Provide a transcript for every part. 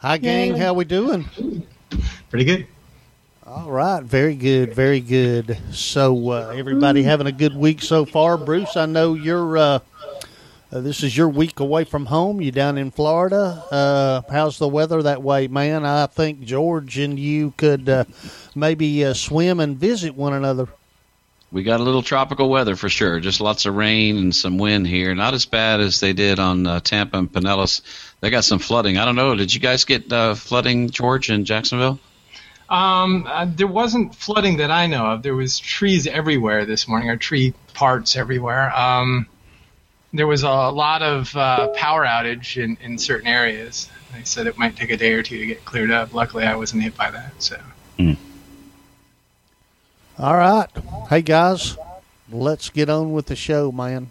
Hi, gang. How we doing? Pretty good. All right. Very good. Very good. So, uh, everybody having a good week so far. Bruce, I know you're. Uh, uh, this is your week away from home. You down in Florida. Uh, how's the weather that way, man? I think George and you could uh, maybe uh, swim and visit one another. We got a little tropical weather for sure. Just lots of rain and some wind here. Not as bad as they did on uh, Tampa and Pinellas. They got some flooding. I don't know. Did you guys get uh, flooding, George, in Jacksonville? Um, uh, there wasn't flooding that I know of. There was trees everywhere this morning, or tree parts everywhere. Um, there was a lot of uh, power outage in, in certain areas. They said it might take a day or two to get cleared up. Luckily, I wasn't hit by that. So. All right. Hey, guys, let's get on with the show, man.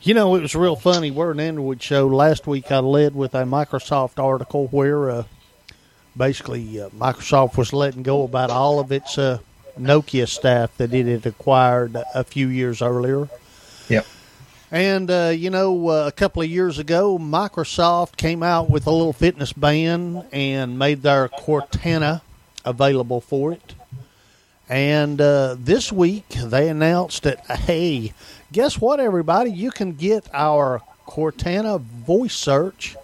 You know, it was real funny. We're an Android show. Last week I led with a Microsoft article where uh, basically uh, Microsoft was letting go about all of its uh, Nokia staff that it had acquired a few years earlier. Yep. And, uh, you know, uh, a couple of years ago, Microsoft came out with a little fitness band and made their Cortana available for it. And uh, this week they announced that, hey, guess what, everybody? You can get our Cortana voice search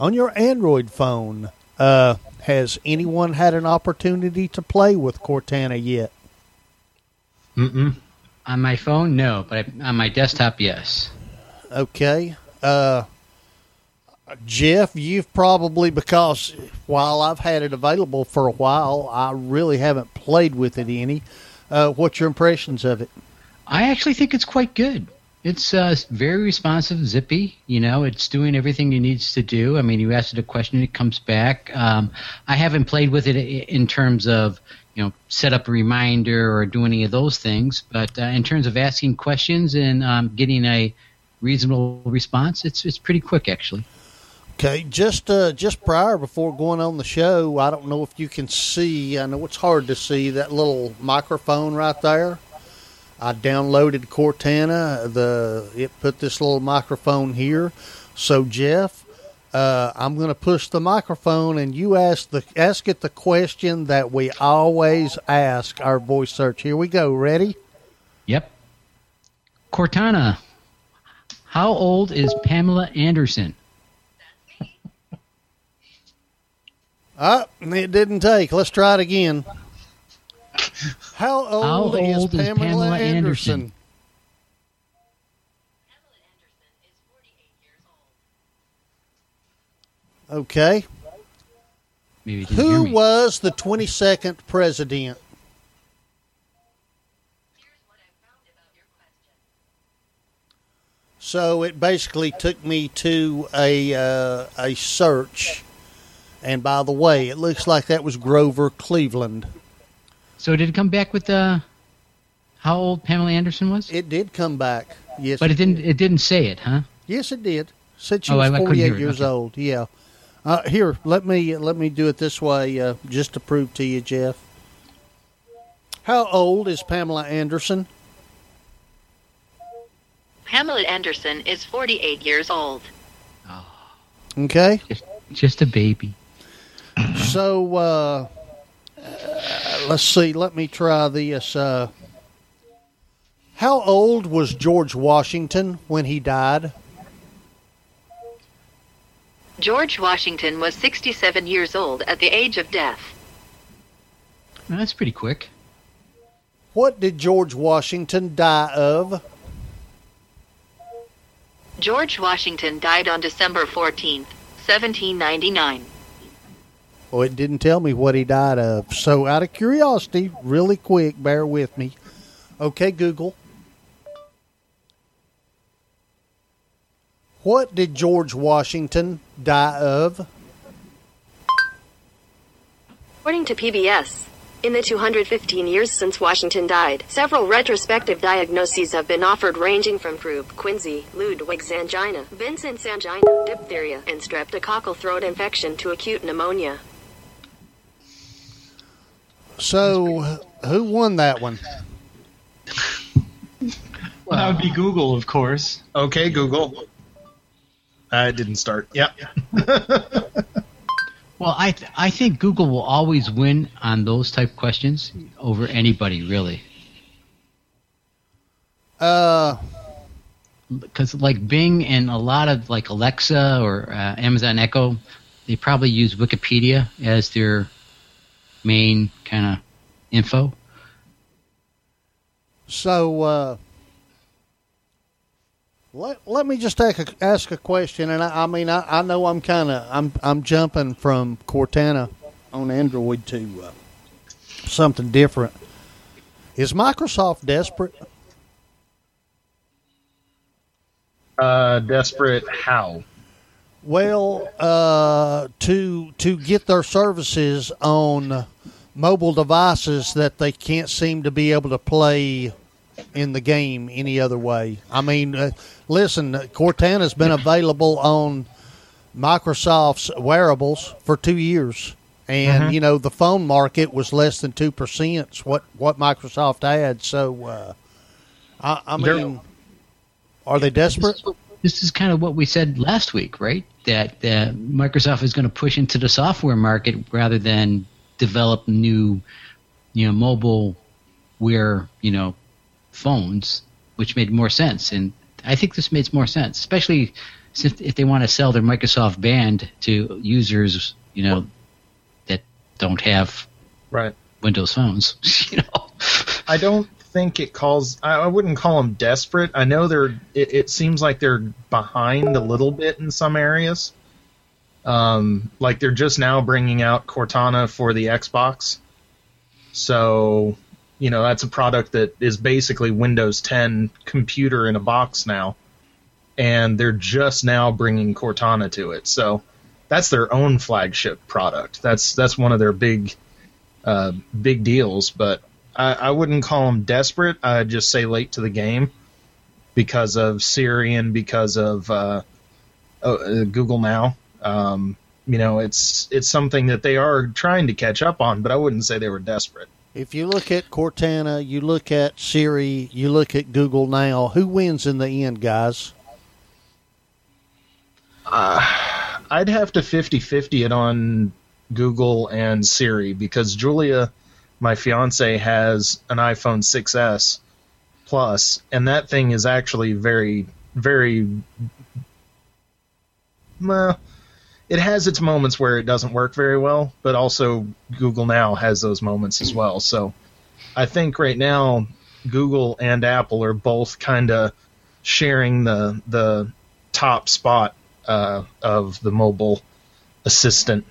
on your Android phone. Uh, has anyone had an opportunity to play with Cortana yet? Mm-mm. On my phone, no, but I, on my desktop, yes. Okay. Uh, Jeff, you've probably, because while I've had it available for a while, I really haven't played with it any. Uh, what's your impressions of it? I actually think it's quite good. It's uh, very responsive, zippy. You know, it's doing everything it needs to do. I mean, you ask it a question, it comes back. Um, I haven't played with it in terms of you know set up a reminder or do any of those things, but uh, in terms of asking questions and um, getting a reasonable response, it's it's pretty quick actually. Okay, just uh, just prior before going on the show, I don't know if you can see. I know it's hard to see that little microphone right there. I downloaded Cortana. The it put this little microphone here. So Jeff, uh, I'm going to push the microphone, and you ask the ask it the question that we always ask our voice search. Here we go. Ready? Yep. Cortana, how old is Pamela Anderson? Ah, it didn't take. Let's try it again. How old, How old is is Pamela, Pamela Anderson? Anderson? Okay. Maybe you didn't hear Who was the 22nd president? So it basically took me to a uh, a search, and by the way, it looks like that was Grover Cleveland. So did it come back with uh, how old Pamela Anderson was? It did come back, yes, but it didn't. It didn't say it, huh? Yes, it did. Said she Oh, was I 48 it. years Okay. old. Yeah. Uh, here, let me let me do it this way, uh, just to prove to you, Jeff. How old is Pamela Anderson? Pamela Anderson is 48 years old. Okay. Just, just a baby. So uh, uh, let's see. Let me try this. Uh, how old was George Washington when he died? George Washington was 67 years old at the age of death. Well, that's pretty quick. What did George Washington die of? George Washington died on December 14th, 1799. Well, it didn't tell me what he died of. So, out of curiosity, really quick, bear with me. Okay, Google. What did George Washington die of? According to PBS, in the 215 years since Washington died, several retrospective diagnoses have been offered ranging from croup, quinsy, Ludwig's angina, Vincent's angina, diphtheria, and streptococcal throat infection to acute pneumonia. So, who won that one? Well, that would be Google, of course. Okay, Google. I didn't start. Yep. Well, Well, I th- I think Google will always win on those type questions over anybody really. Uh, because like Bing and a lot of like Alexa or uh, Amazon Echo, they probably use Wikipedia as their main kind of info. So uh, let let me just take a, ask a question, and I, I mean I, I know I'm kind of I'm I'm jumping from Cortana on Android to uh, something different. Is Microsoft desperate? Uh, desperate how? Well, uh, to to get their services on mobile devices that they can't seem to be able to play in the game any other way. I mean, uh, listen, Cortana's been available on Microsoft's wearables for two years, and you know the phone market was less than two percent. What what Microsoft had. So, uh, I, I mean, are they desperate? This is kind of what we said last week, right? That uh, Microsoft is going to push into the software market rather than develop new, you know, mobile wear, you know, phones, which made more sense. And I think this makes more sense, especially since if they want to sell their Microsoft Band to users, you know, that don't have Right. Windows phones, you know. I don't think it calls. I, I wouldn't call them desperate. I know they're. It, it seems like they're behind a little bit in some areas. Um, like they're just now bringing out Cortana for the Xbox. So, you know, that's a product that is basically Windows 10 computer in a box now, and they're just now bringing Cortana to it. So, that's their own flagship product. That's that's one of their big uh, big deals, but I, I wouldn't call them desperate. I'd just say late to the game because of Siri and because of uh, uh, Google Now. Um, you know, it's it's something that they are trying to catch up on, but I wouldn't say they were desperate. If you look at Cortana, you look at Siri, you look at Google now, who wins in the end, guys? I'd have to 50-50 it on Google and Siri because Julia, my fiance, has an iPhone 6s Plus, and that thing is actually very, very. Well, it has its moments where it doesn't work very well, but also Google Now has those moments as well. So I think right now Google and Apple are both kind of sharing the the top spot uh, of the mobile assistant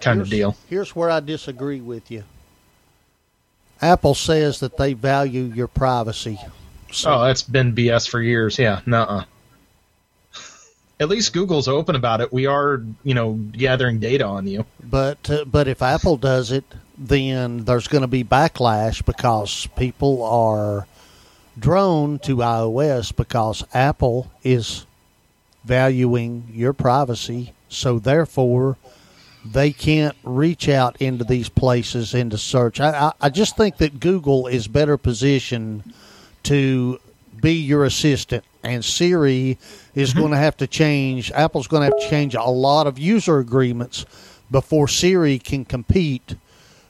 kind of deal. Here's where I disagree with you. Apple says that they value your privacy. So, Oh, that's been BS for years. Yeah, nuh At least Google's open about it. We are, you know, gathering data on you. but uh, but if Apple does it, then there's going to be backlash because people are drawn to iOS because Apple is valuing your privacy. So therefore, they can't reach out into these places into search. I, I, I just think that Google is better positioned to be your assistant, and Siri is going to have to change. Apple's going to have to change a lot of user agreements before Siri can compete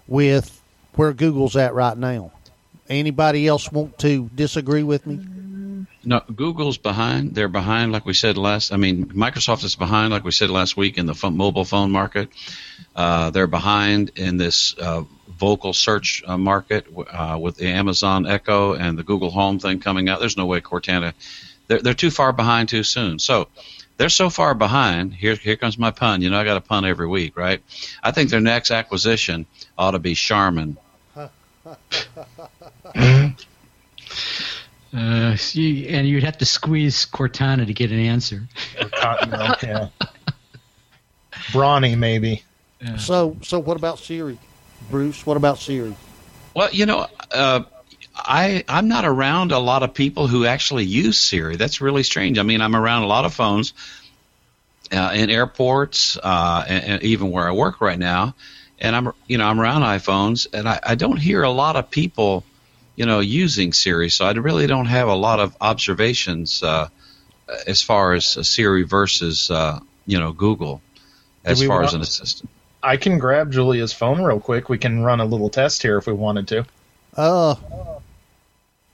with where Google's at right now. Anybody else want to disagree with me? No, Google's behind. They're behind, like we said last. I mean, Microsoft is behind, like we said last week, in the phone, mobile phone market. Uh, they're behind in this uh, vocal search uh, market uh, with the Amazon Echo and the Google Home thing coming out. There's no way Cortana. They're they're too far behind too soon. So they're so far behind. Here here comes my pun. You know, I got a pun every week, right? I think their next acquisition ought to be Charmin. Uh, see, and you'd have to squeeze Cortana to get an answer. Or cotton milk, yeah. Brawny, maybe. So so what about Siri, Bruce? What about Siri? Well, you know, uh, I I'm not around a lot of people who actually use Siri. That's really strange. I mean, I'm around a lot of phones uh, in airports uh, and, and even where I work right now, and I'm you know I'm around iPhones, and I, I don't hear a lot of people you know using Siri. So I really don't have a lot of observations uh, as far as uh, Siri versus uh, you know Google as we far as an assistant. I can grab Julia's phone real quick. We can run a little test here if we wanted to. Uh,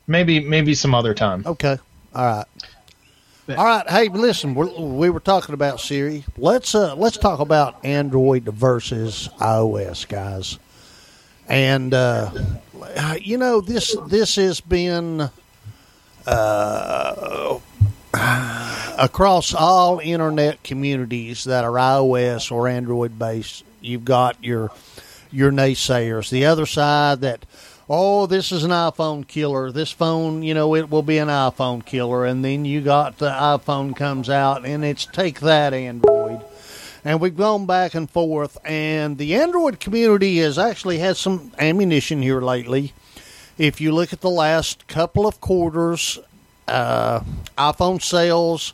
Maybe maybe some other time. okay. All right. All right. Hey, listen. We're, we were talking about Siri. Let's uh, let's talk about Android versus iOS, guys. And uh, you know this this has been uh, across all internet communities that are iOS or Android based. You've got your your naysayers. The other side that oh, this is an iPhone killer. This phone, you know, it will be an iPhone killer. And then you got the iPhone comes out and it's take that Android. And we've gone back and forth. And the Android community has actually had some ammunition here lately. If you look at the last couple of quarters, uh, iPhone sales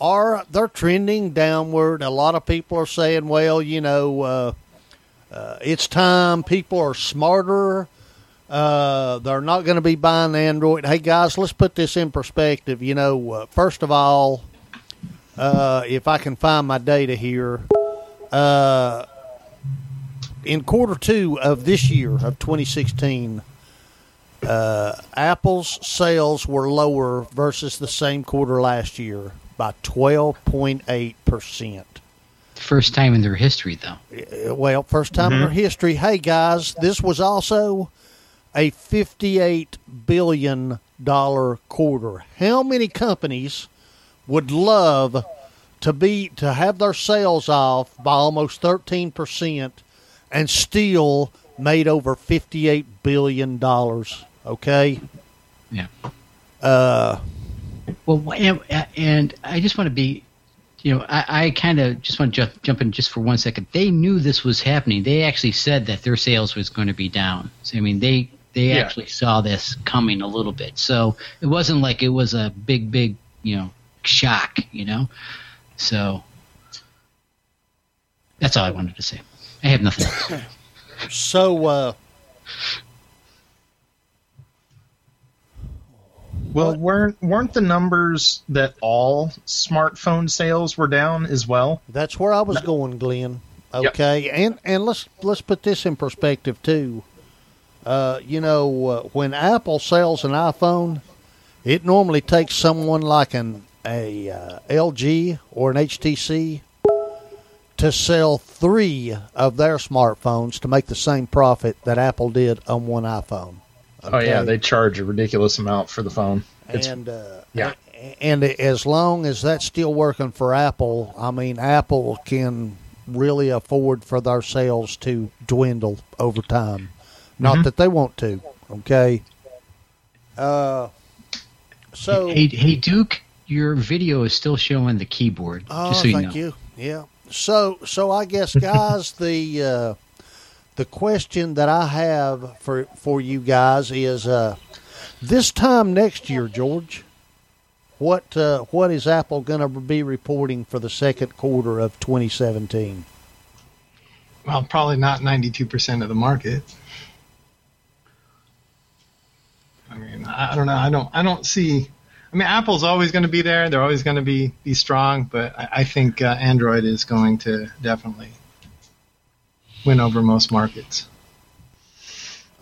are they're trending downward. A lot of people are saying, well, you know, uh, uh, it's time. People are smarter. Uh, they're not going to be buying Android. Hey guys, let's put this in perspective. You know, uh, first of all, uh, if I can find my data here, uh, in quarter two of this year of 2016, uh, Apple's sales were lower versus the same quarter last year by 12.8 percent. First time in their history, though. Uh, Well, first time in their history. Hey guys, this was also a fifty-eight billion dollar quarter. How many companies would love to be to have their sales off by almost thirteen percent and still made over fifty-eight billion dollars? Okay. Yeah. Uh, Well, and, and I just want to be, you know, I, I kind of just want to jump, jump in just for one second. They knew this was happening. They actually said that their sales was going to be down. So, I mean, they they Yeah. actually saw this coming a little bit. So it wasn't like it was a big, big, you know, shock. You know, so that's all I wanted to say. I have nothing else. so uh, Well, weren't weren't the numbers that all smartphone sales were down as well? That's where I was going, Glenn. Yep. Okay, and and let's let's put this in perspective too. Uh, you know, uh, when Apple sells an iPhone, it normally takes someone like an a uh, LG or an HTC to sell three of their smartphones to make the same profit that Apple did on one iPhone. Oh yeah, they charge a ridiculous amount for the phone. It's and uh, yeah. and as long as that's still working for Apple, I mean, Apple can really afford for their sales to dwindle over time. Not Mhm. that they want to, okay? Uh, so, hey, hey, Duke, your video is still showing the keyboard. oh, just so you thank know. you. Yeah. So, so I guess, guys, the uh, the question that I have for for you guys is uh, this time next year, George. What uh, what is Apple going to be reporting for the second quarter of 2017? Well, probably not 92% of the market. I mean, I don't know. I don't. I don't see. I mean, Apple's always going to be there. They're always going to be be strong. But I, I think uh, Android is going to definitely win over most markets.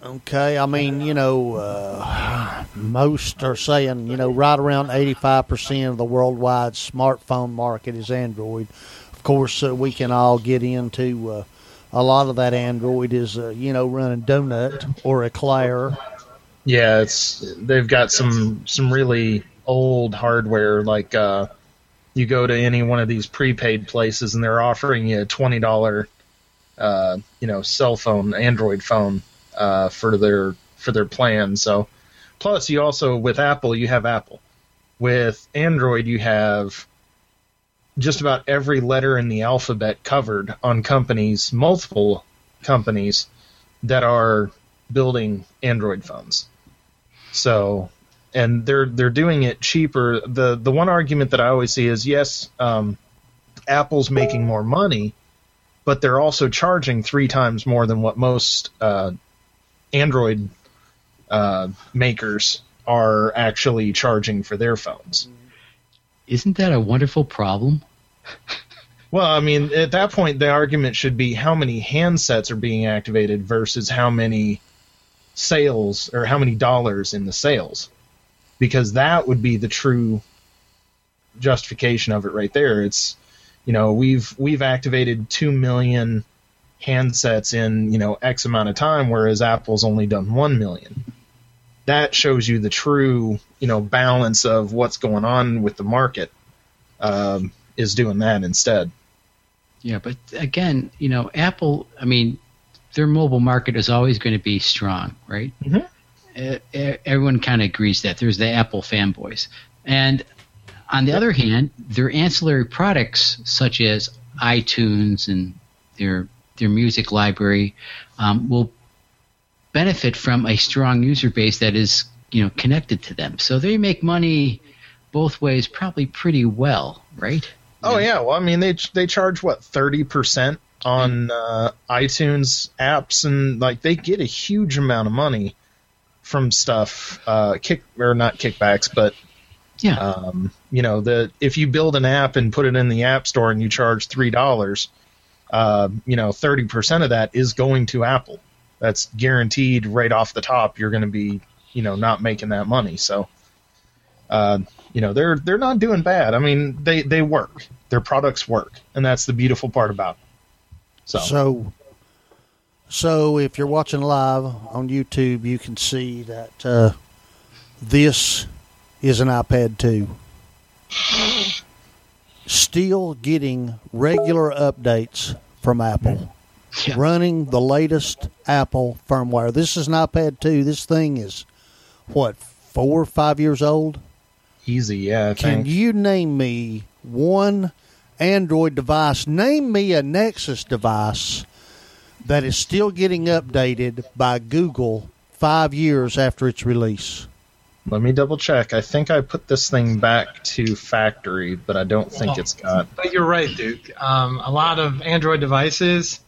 Okay, I mean, you know, uh, most are saying, you know, right around 85% of the worldwide smartphone market is Android. Of course, uh, we can all get into uh, a lot of that Android is, uh, you know, running Donut or Eclair. Yeah, it's they've got some some really old hardware. Like uh, you go to any one of these prepaid places, and they're offering you a twenty dollar, uh, you know, cell phone, Android phone, uh, for their for their plan. So, plus you also with Apple, you have Apple. With Android, you have just about every letter in the alphabet covered on companies, multiple companies that are building Android phones. So, and they're they're doing it cheaper. the The one argument that I always see is yes, um, Apple's making more money, but they're also charging three times more than what most uh, Android uh, makers are actually charging for their phones. Isn't that a wonderful problem? Well, I mean, at that point, the argument should be how many handsets are being activated versus how many sales or how many dollars in the sales, because that would be the true justification of it right there. It's you know we've we've activated two million handsets in you know X amount of time, whereas Apple's only done one million. That shows you the true you know balance of what's going on with the market. Um, is doing that instead. Yeah, but again, you know, Apple. I mean, their mobile market is always going to be strong, right? Mhm. Uh, everyone kind of agrees that there's the Apple fanboys, and on the other hand, their ancillary products such as iTunes and their their music library um, will benefit from a strong user base that is you know connected to them. So they make money both ways, probably pretty well, right? Oh yeah, well I mean they they charge what thirty percent on uh, iTunes apps and like they get a huge amount of money from stuff uh, kick or not kickbacks but Yeah. um, you know the if you build an app and put it in the app store and you charge three dollars uh, you know thirty percent of that is going to Apple that's guaranteed right off the top you're going to be you know not making that money so uh, you know they're they're not doing bad. I mean they they work. Their products work, and that's the beautiful part about. It. So, So, so if you're watching live on YouTube, you can see that uh, this is an iPad 2. Still getting regular updates from Apple, Yeah. running the latest Apple firmware. This is an iPad 2. This thing is, what, four or five years old? easy, yeah. I Can think. you name me one Android device? Name me a Nexus device that is still getting updated by Google five years after its release. Let me double check. I think I put this thing back to factory, but I don't think it's got. But you're right, Duke. Um, a lot of Android devices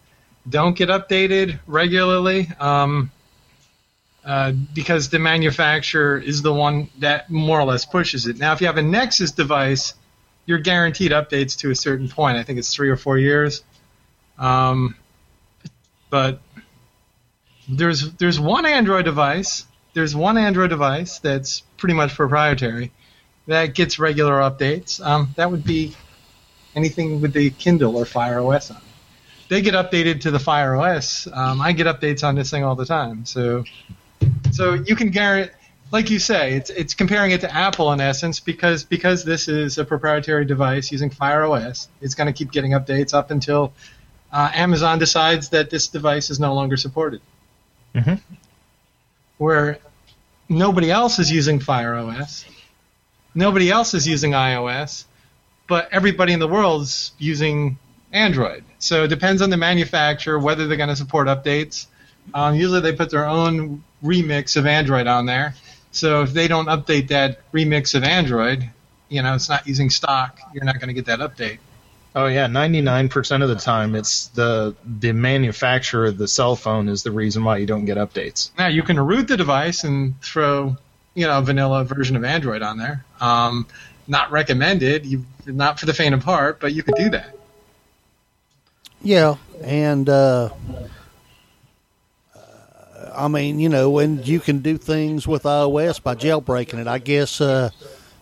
don't get updated regularly um, uh, because the manufacturer is the one that more or less pushes it. Now, if you have a Nexus device, you're guaranteed updates to a certain point. I think it's three or four years. Um, but there's there's one Android device. There's one Android device that's pretty much proprietary that gets regular updates. Um, that would be anything with the Kindle or Fire OS on. it. They get updated to the Fire OS. Um, I get updates on this thing all the time. So, so you can guarantee, like you say, it's it's comparing it to Apple in essence because because this is a proprietary device using Fire OS. It's going to keep getting updates up until uh, Amazon decides that this device is no longer supported. Mhm. Where nobody else is using Fire OS, nobody else is using iOS, but everybody in the world is using Android. So it depends on the manufacturer whether they're going to support updates. Um, usually they put their own remix of Android on there. So if they don't update that remix of Android, you know, it's not using stock, you're not going to get that update. Oh yeah, ninety nine percent of the time, it's the the manufacturer of the cell phone is the reason why you don't get updates. Now you can root the device and throw, you know, a vanilla version of Android on there. Um, not recommended. You not for the faint of heart, but you could do that. Yeah, and uh, I mean, you know, and you can do things with iOS by jailbreaking it. I guess uh,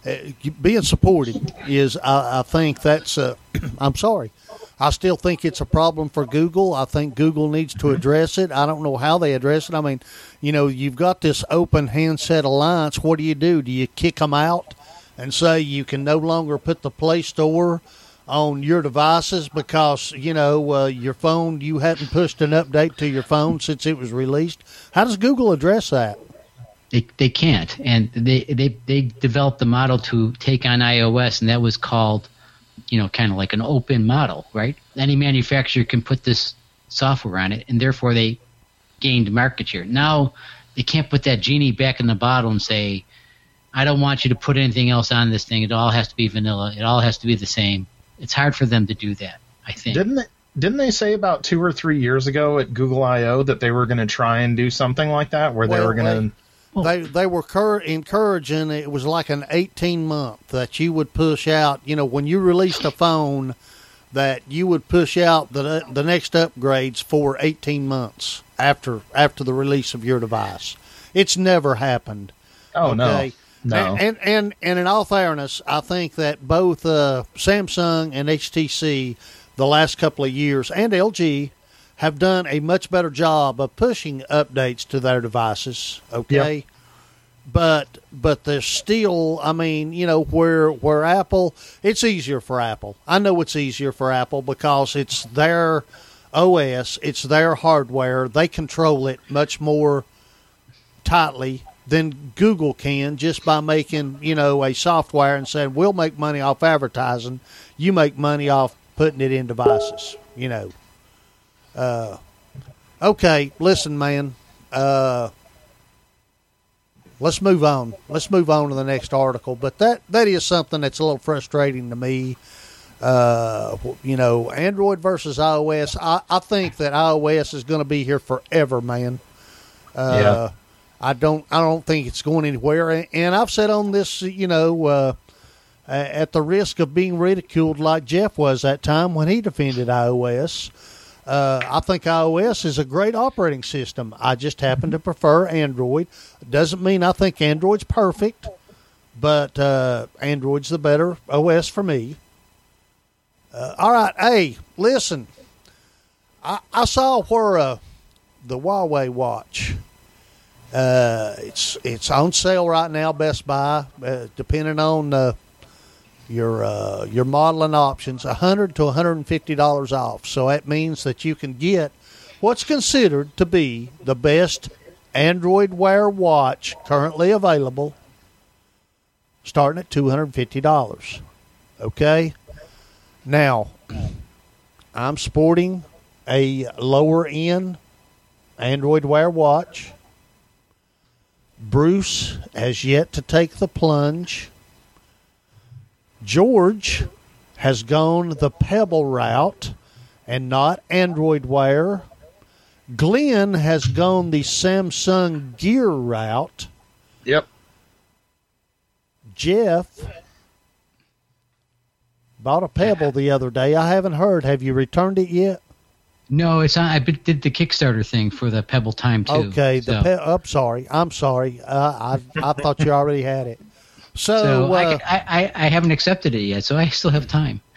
uh, being supported is, I, I think that's. Uh, I'm sorry, I still think it's a problem for Google. I think Google needs to address it. I don't know how they address it. I mean, you know, you've got this open handset alliance. What do you do? Do you kick them out and say you can no longer put the Play Store? On your devices because you know uh, your phone you hadn't pushed an update to your phone since it was released. How does Google address that? They, they can't, and they, they they developed the model to take on iOS, and that was called, you know, kind of like an open model, right? Any manufacturer can put this software on it, and therefore they gained market share. Now they can't put that genie back in the bottle and say, "I don't want you to put anything else on this thing. It all has to be vanilla. It all has to be the same." It's hard for them to do that. I think. Didn't they? Didn't they say about two or three years ago at Google I/O that they were going to try and do something like that, where they were going to? They they were cur- encouraging. It was like an eighteen month that you would push out. You know, when you released a phone, that you would push out the the next upgrades for 18 months after after the release of your device. It's never happened. Oh Okay. no, no. And, and and and in all fairness, I think that both uh, Samsung and HTC the last couple of years and LG have done a much better job of pushing updates to their devices. Okay. But but there's still I mean, you know, where where Apple it's easier for Apple. I know it's easier for Apple because it's their OS, it's their hardware. They control it much more tightly than Google can just by making, you know, a software and saying, we'll make money off advertising. You make money off putting it in devices, you know. Uh, okay, listen, man. Uh, let's move on. Let's move on to the next article. But that, that is something that's a little frustrating to me. Uh, you know, Android versus iOS. I, I think that iOS is going to be here forever, man. Uh, Yeah. I don't. I don't think it's going anywhere. And- I've said on this, you know, uh, at the risk of being ridiculed like Jeff was that time when he defended iOS. Uh, I think iOS is a great operating system. I just happen to prefer Android. Doesn't mean I think Android's perfect, but uh, Android's the better OS for me. Uh, all right, hey, listen. I, I saw where uh, the Huawei watch. Uh, it's it's on sale right now, Best Buy. Uh, depending on uh, your uh, your modeling options, hundred to one hundred and fifty dollars off. So that means that you can get what's considered to be the best Android Wear watch currently available, starting at two hundred and fifty dollars. Okay. Now, I'm sporting a lower end Android Wear watch. Bruce has yet to take the plunge. George has gone the Pebble route and not Android Wear. Glenn has gone the Samsung Gear route. yep. Jeff bought a Pebble the other day. I haven't heard. Have you returned it yet? No, it's on. I did the Kickstarter thing for the Pebble Time too. Okay, the pe- I'm sorry. I'm sorry. Uh, I I thought you already had it. So, so I, uh, I, I I haven't accepted it yet, so I still have time.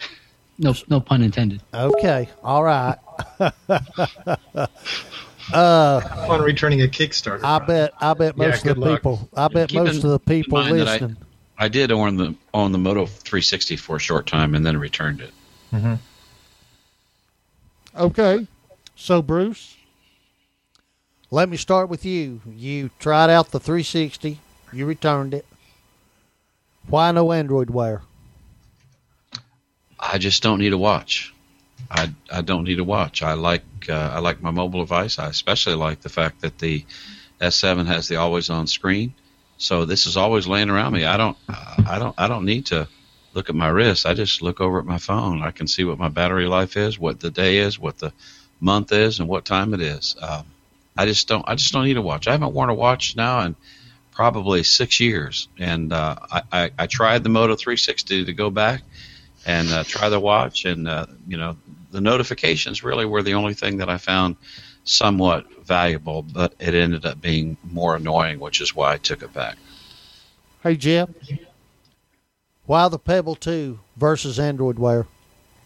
No, no pun intended. okay, all right. Fun returning a Kickstarter. I bet I bet most good of the luck. people I bet Keep most in of the people mind that I- listening. I did own the own the Moto 360 for a short time and then returned it. Okay. So Bruce, let me start with you. You tried out the 360. You returned it. Why no Android Wear? I just don't need a watch. I, I don't need a watch. I like uh, I like my mobile device. I especially like the fact that the S7 has the always on screen. So this is always laying around me. I don't I don't I don't need to look at my wrist. I just look over at my phone. I can see what my battery life is, what the day is, what the month is, and what time it is. Um, I just don't I just don't need a watch. I haven't worn a watch now in probably six years, and uh, I, I I tried the Moto 360 to go back and uh, try the watch. And uh, you know, the notifications really were the only thing that I found somewhat valuable, but it ended up being more annoying, which is why I took it back. Hey Jeff, why the Pebble 2 versus Android Wear?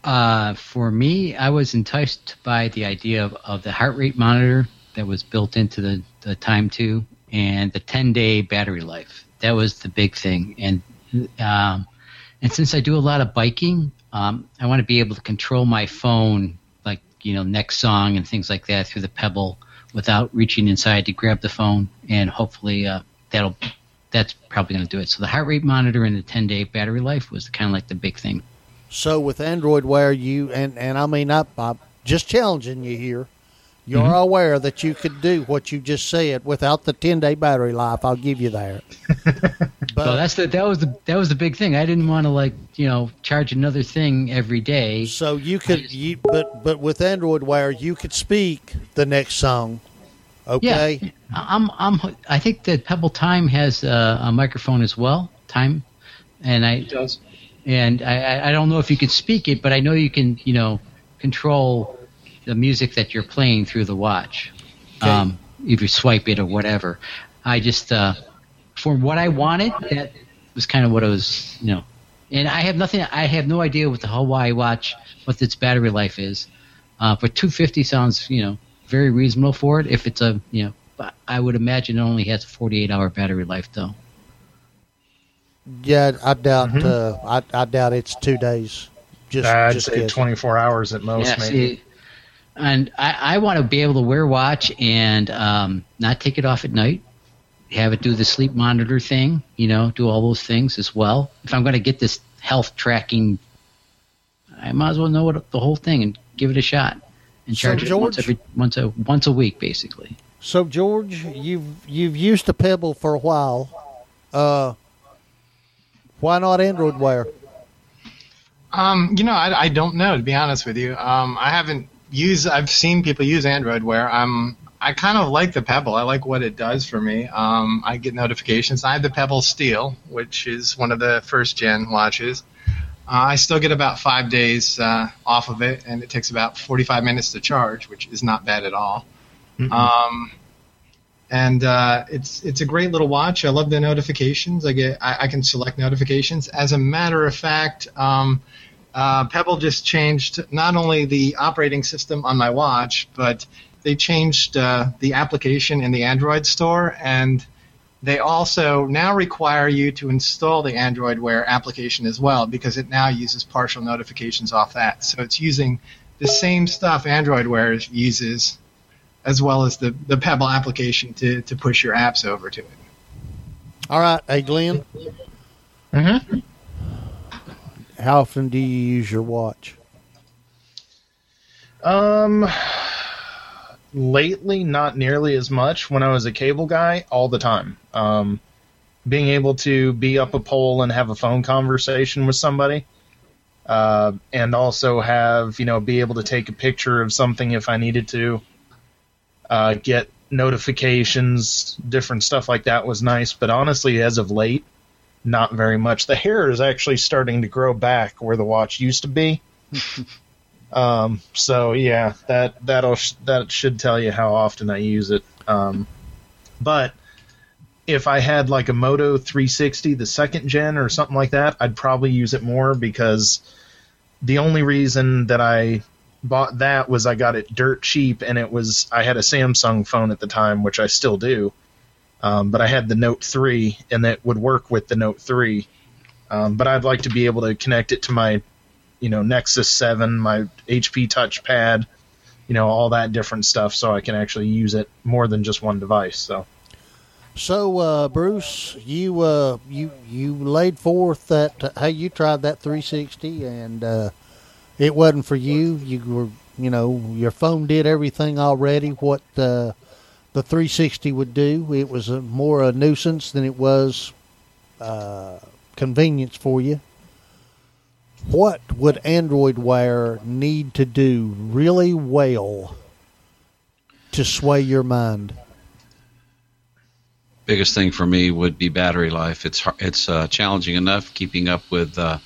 Uh, for me, I was enticed by the idea of, of the heart rate monitor that was built into the, the Time 2 and the 10 day battery life. That was the big thing. And um, and since I do a lot of biking, um, I want to be able to control my phone, like you know, next song and things like that through the Pebble without reaching inside to grab the phone. And hopefully, uh, that'll that's probably going to do it. So the heart rate monitor and the 10 day battery life was kind of like the big thing. So with Android Wear, you and and I mean I, I'm just challenging you here. You're Mm-hmm. aware that you could do what you just said without the 10 day battery life. I'll give you that. but So that's the that was the that was the big thing. I didn't want to like you know charge another thing every day. So you could, you, but but with Android Wear, you could speak the next song. Okay. Yeah, I'm I'm I think that Pebble Time has uh, a microphone as well. Time, and I It does. and I- I, don't know if you can speak it, but I know you can, you know, control the music that you're playing through the watch. Um, if you swipe it or whatever. I just, uh, for what I wanted, that was kind of what I was, you know. And I have nothing. I have no idea what the Huawei watch, what its battery life is. Uh, but 250 sounds, you know, very reasonable for it. If it's a, you know, I would imagine it only has a 48 hour battery life though. Yeah, I doubt. Uh, I, I doubt it's two days. Just, I'd just say guessing. 24 hours at most, Yeah, maybe. see, and I, I want to be able to wear a watch and um, not take it off at night. Have it do the sleep monitor thing, you know, do all those things as well. If I'm going to get this health tracking, I might as well know what the whole thing and give it a shot and So, charge it once George- every once a once a week, basically. So George, you've you've used a Pebble for a while. Uh, why not Android Wear? Um, you know, I, I don't know to be honest with you. Um, I haven't used. I've seen people use Android Wear. I'm. I kind of like the Pebble. I like what it does for me. Um, I get notifications. I have the Pebble Steel, which is one of the first gen watches. Uh, I still get about five days uh, off of it, and it takes about 45 minutes to charge, which is not bad at all. Um, and uh, it's it's a great little watch. I love the notifications. I get I, I can select notifications. As a matter of fact, um, uh, Pebble just changed not only the operating system on my watch, but they changed uh, the application in the Android store, and they also now require you to install the Android Wear application as well because it now uses partial notifications off that. So it's using the same stuff Android Wear uses, as well as the, the Pebble application to, to push your apps over to it. All right, hey Glenn, Mm-hmm. how often do you use your watch? Um, lately, not nearly as much. When I was a cable guy, all the time. Um, being able to be up a pole and have a phone conversation with somebody, uh, and also have you know be able to take a picture of something if I needed to. Uh, get notifications, different stuff like that was nice. But honestly, as of late, not very much. The hair is actually starting to grow back where the watch used to be. Um, so yeah, that that'll that should tell you how often I use it. Um, but if I had like a Moto 360, the second gen or something like that, I'd probably use it more because the only reason that I bought that was I got it dirt cheap and it was I had a Samsung phone at the time, which I still do. Um, but I had the Note 3 and that would work with the Note 3. Um, but I'd like to be able to connect it to my you know Nexus 7, my HP touchpad, you know all that different stuff, so I can actually use it more than just one device. So So uh, Bruce, you uh, you you laid forth that hey, you tried that 360 and uh, it wasn't for you. You were you know your phone did everything already what uh, the 360 would do. It was a, more a nuisance than it was uh, convenience for you. What would Android Wear need to do really well to sway your mind? biggest thing for me would be battery life. It's it's uh, challenging enough keeping up with, uh,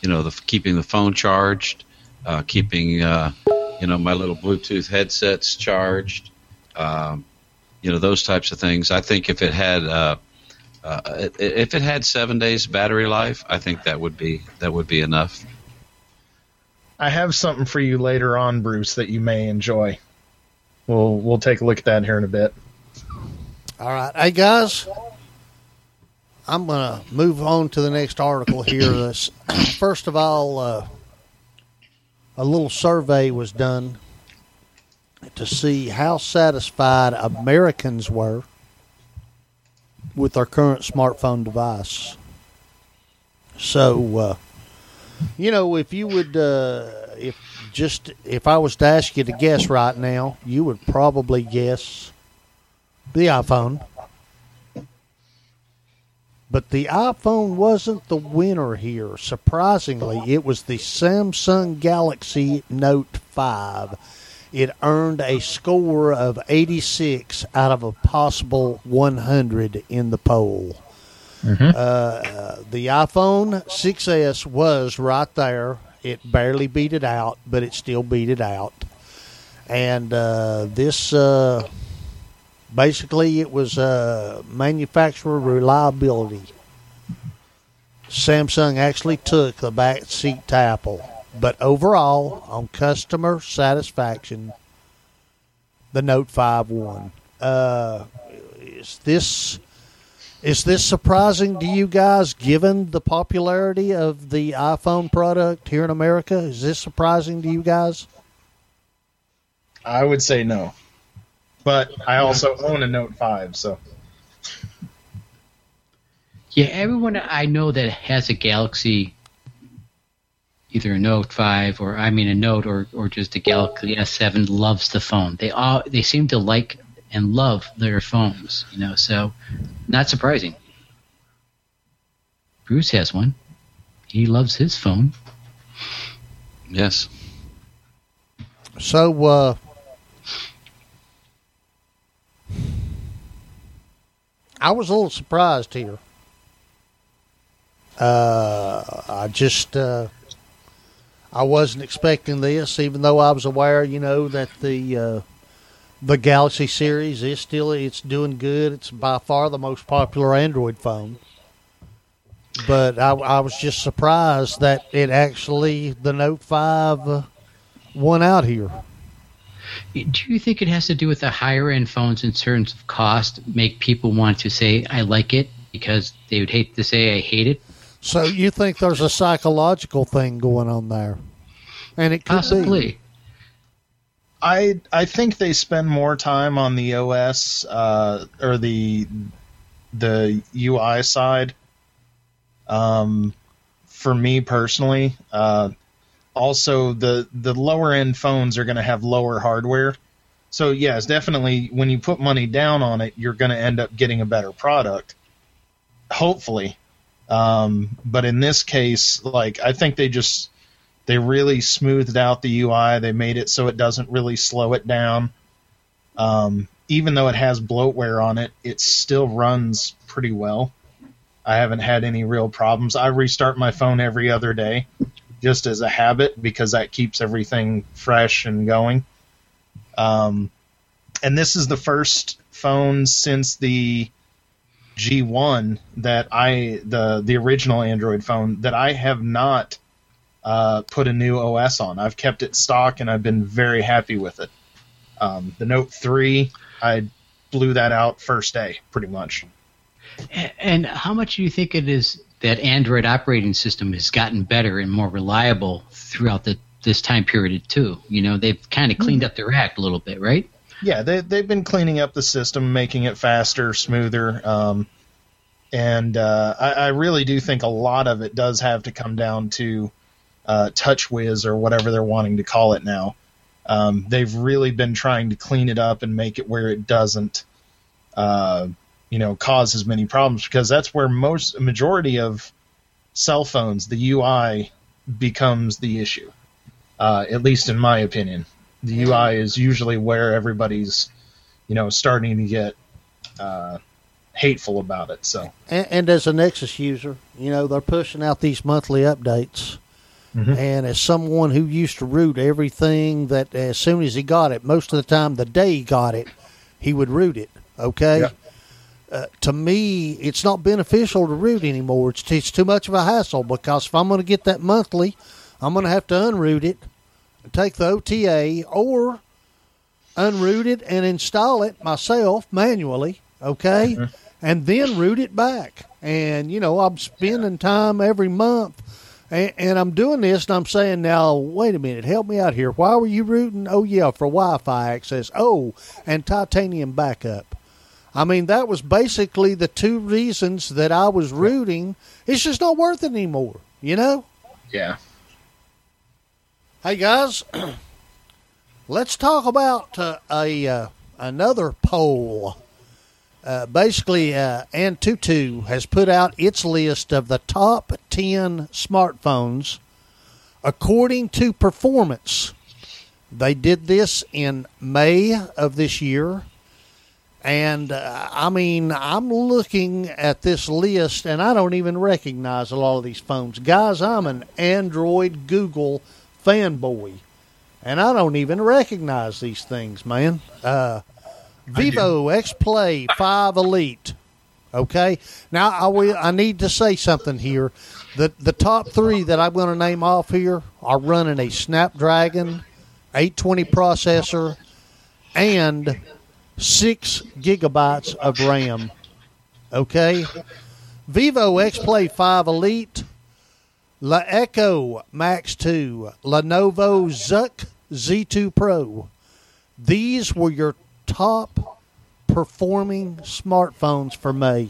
you know, the keeping the phone charged, uh, keeping uh, you know my little Bluetooth headsets charged, um, you know those types of things. I think if it had uh, if it had seven days battery life, I think that would be that would be enough. I have something for you later on, Bruce, that you may enjoy. We'll we'll take a look at that here in a bit. All right. Hey, guys, I'm going to move on to the next article here. This- First of all, uh, a little survey was done to see how satisfied Americans were with our current smartphone device. So, uh, you know, if you would, uh, if just if I was to ask you to guess right now, you would probably guess the iPhone. But the iPhone wasn't the winner here. Surprisingly, it was the Samsung Galaxy Note 5. It earned a score of 86 out of a possible 100 in the poll. Uh, the iPhone 6S was right there. It barely beat it out, but it still beat it out. And uh, this, uh, basically, it was uh, manufacturer reliability. Samsung actually took the back seat to Apple. But overall, on customer satisfaction, the Note 5 won. Uh, is this is this surprising to you guys, given the popularity of the iPhone product here in America? Is this surprising to you guys? I would say no, but I also own a Note Five, so Yeah, everyone I know that has a Galaxy, either a Note Five or I mean a Note or, or just a Galaxy S7, loves the phone. They all they seem to like and love their phones, you know. So, not surprising. Bruce has one. He loves his phone. Yes. So, uh, I was a little surprised here. Uh, I just, uh, I wasn't expecting this, even though I was aware, you know, that the uh, the Galaxy series is still it's doing good. It's by far the most popular Android phone. But I, I was just surprised that it actually the Note Five uh, won out here. Do you think it has to do with the higher end phones in terms of cost make people want to say I like it because they would hate to say I hate it? So you think there's a psychological thing going on there, and it could be. Possibly. I I think they spend more time on the OS uh, or the the UI side. Um, for me personally, uh, also the the lower end phones are going to have lower hardware. So yes, definitely when you put money down on it, you're going to end up getting a better product. Hopefully, um, but in this case, like I think they just they really smoothed out the UI. They made it so it doesn't really slow it down. Um, even though it has bloatware on it, it still runs pretty well. I haven't had any real problems. I restart my phone every other day just as a habit because that keeps everything fresh and going. Um, and this is the first phone since the G1 that I the the original Android phone that I have not uh, put a new OS on. I've kept it stock and I've been very happy with it. Um, the Note 3, I blew that out first day, pretty much. And how much do you think it is that Android operating system has gotten better and more reliable throughout the this time period too? You know, they've kind of cleaned up their act a little bit, right? Yeah, they, they've been cleaning up the system, making it faster, smoother. Um, and uh, I, I really do think a lot of it does have to come down to uh, TouchWiz or whatever they're wanting to call it now. Um, they've really been trying to clean it up and make it where it doesn't, uh, you know, cause as many problems because that's where most majority of cell phones the UI becomes the issue. Uh, at least in my opinion, the UI is usually where everybody's, you know, starting to get uh, hateful about it. So And, and as a Nexus user, you know they're pushing out these monthly updates. Mhm. And as someone who used to root everything that as soon as he got it, most of the time the day he got it, he would root it. Okay. Yeah. Uh, to me, it's not beneficial to root anymore. It's, it's too much of a hassle because if I'm going to get that monthly, I'm going to have to unroot it, take the OTA, or unroot it and install it myself manually. Okay, and then root it back. And you know, I'm spending time every month, and, and I'm doing this, and I'm saying, now wait a minute, help me out here. Why were you rooting? Oh yeah, for Wi-Fi access. Oh, and titanium backup. I mean, that was basically the two reasons that I was rooting. It's just not worth it anymore, you know? yeah, Hey, guys, let's talk about uh, a uh, another poll. Uh, basically, uh, Antutu has put out its list of the top 10 smartphones according to performance. They did this in May of this year And uh, I mean, I'm looking at this list and I don't even recognize a lot of these phones. Guys, I'm an Android Google fanboy and I don't even recognize these things, man. Uh, Vivo X Play 5 Elite. Okay. Now I will. I need to say something here. The the top three that I'm going to name off here are running a Snapdragon 820 processor and six gigabytes of RAM. Okay. Vivo X Play 5 Elite, LeEco Max 2, Lenovo ZUK Z2 Pro. These were your top performing smartphones for me.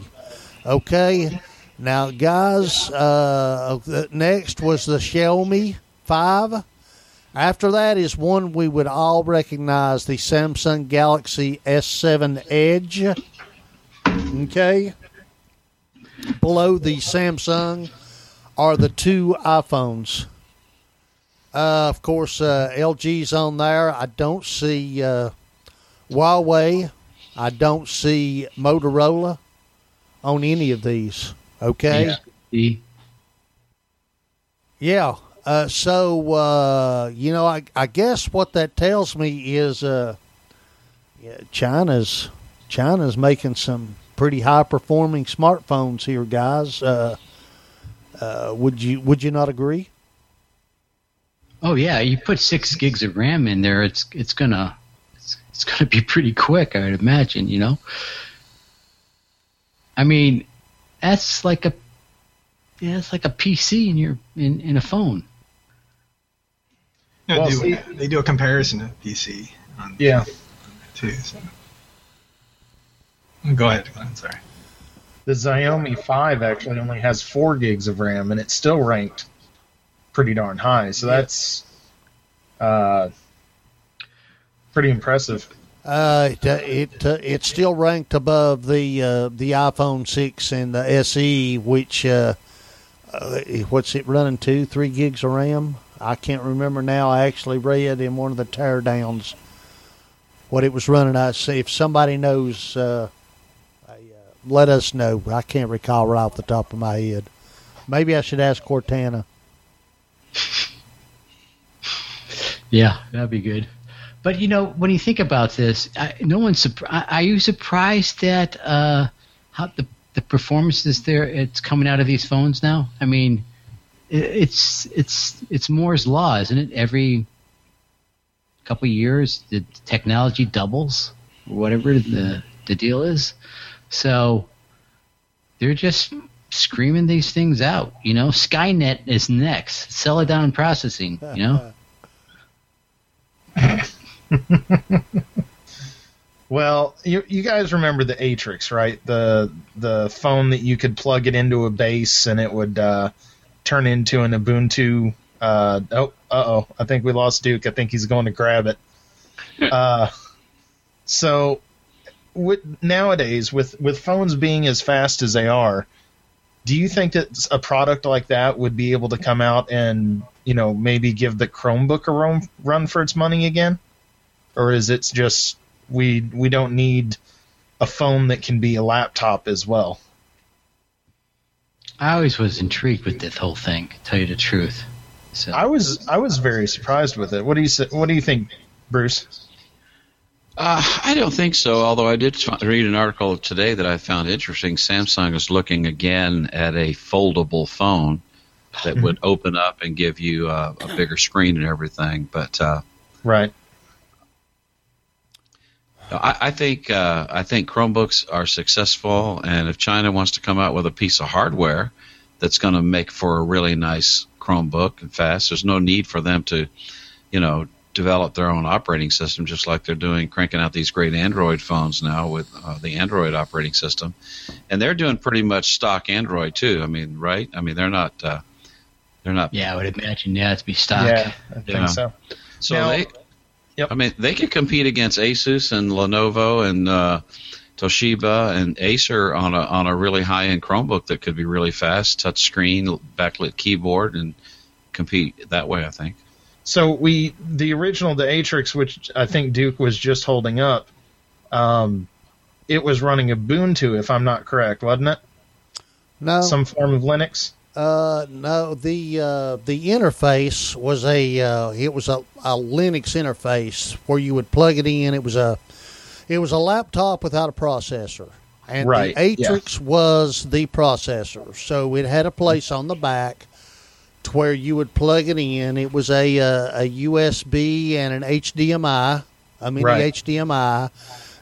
Okay. Now, guys, uh, next was the Xiaomi 5. After that is one we would all recognize the Samsung Galaxy S7 Edge. Okay. Below the Samsung are the two iPhones. Uh, of course, uh, LG's on there. I don't see uh, Huawei. I don't see Motorola on any of these. Okay. Yeah. Yeah. Uh, so uh, you know, I, I guess what that tells me is uh, yeah, China's China's making some pretty high performing smartphones here, guys. Uh, would you would you not agree? Oh yeah, you put six gigs of RAM in there, it's it's gonna it's, it's gonna be pretty quick, I would imagine. You know. I mean, that's like a yeah, it's like a PC in your in, in a phone. No, Well, they, see- do, they do a comparison of PC on Yeah. too. So. Go ahead, Glenn. Sorry. The Xiaomi 5 actually only has 4 gigs of RAM, and it's still ranked pretty darn high. So that's uh, pretty impressive. Uh, it it uh, it's still ranked above the uh, the iPhone six and the SE, which uh, uh, what's it running to? Three gigs of RAM. I can't remember now. I actually read in one of the teardowns what it was running. I see if somebody knows, uh, uh, let us know. I can't recall right off the top of my head. Maybe I should ask Cortana. Yeah, that'd be good. But you know, when you think about this, I, no one's. surp- Are you surprised that uh, how the the performances there? It's coming out of these phones now. I mean, i- it's it's it's Moore's law, isn't it? Every couple years, the technology doubles, whatever the the deal is. So they're just screaming these things out. You know, Skynet is next. Celadon processing. You know. Well, you you guys remember the Atrix, right? The the phone that you could plug it into a base and it would uh, turn into an Ubuntu. Uh, oh, uh oh! I think we lost Duke. I think he's going to grab it. uh, so, with, nowadays, with with phones being as fast as they are, do you think that a product like that would be able to come out and you know maybe give the Chromebook a run, run for its money again, or is it just we we don't need a phone that can be a laptop as well? I always was intrigued with this whole thing. To tell you the truth. So I was I was very surprised with it. What do you say, What do you think, Bruce? Uh, I don't think so. Although I did read an article today that I found interesting. Samsung is looking again at a foldable phone that would open up and give you uh, a bigger screen and everything. But uh, Right. I, I think uh, I think Chromebooks are successful, and if China wants to come out with a piece of hardware that's going to make for a really nice Chromebook and fast, there's no need for them to, you know, develop their own operating system, just like they're doing, cranking out these great Android phones now with uh, the Android operating system, and they're doing pretty much stock Android too. I mean, right? I mean, they're not. Uh, they're not. yeah, I would imagine yeah, it'd be stock. Yeah, I think Yeah. so. So Now- they, Yep. I mean, they could compete against Asus and Lenovo and uh, Toshiba and Acer on a on a really high end Chromebook that could be really fast, touch screen, backlit keyboard, and compete that way. I think. So we the original the Atrix, which I think Duke was just holding up. Um, it was running Ubuntu, if I'm not correct, wasn't it? No, Some form of Linux. Uh, no, the uh, the interface was a uh, it was a, a Linux interface where you would plug it in. It was a it was a laptop without a processor, and Right, the Atrix was the processor. So it had a place on the back to where you would plug it in. It was a uh, a USB and an HDMI, a mini Right. HDMI,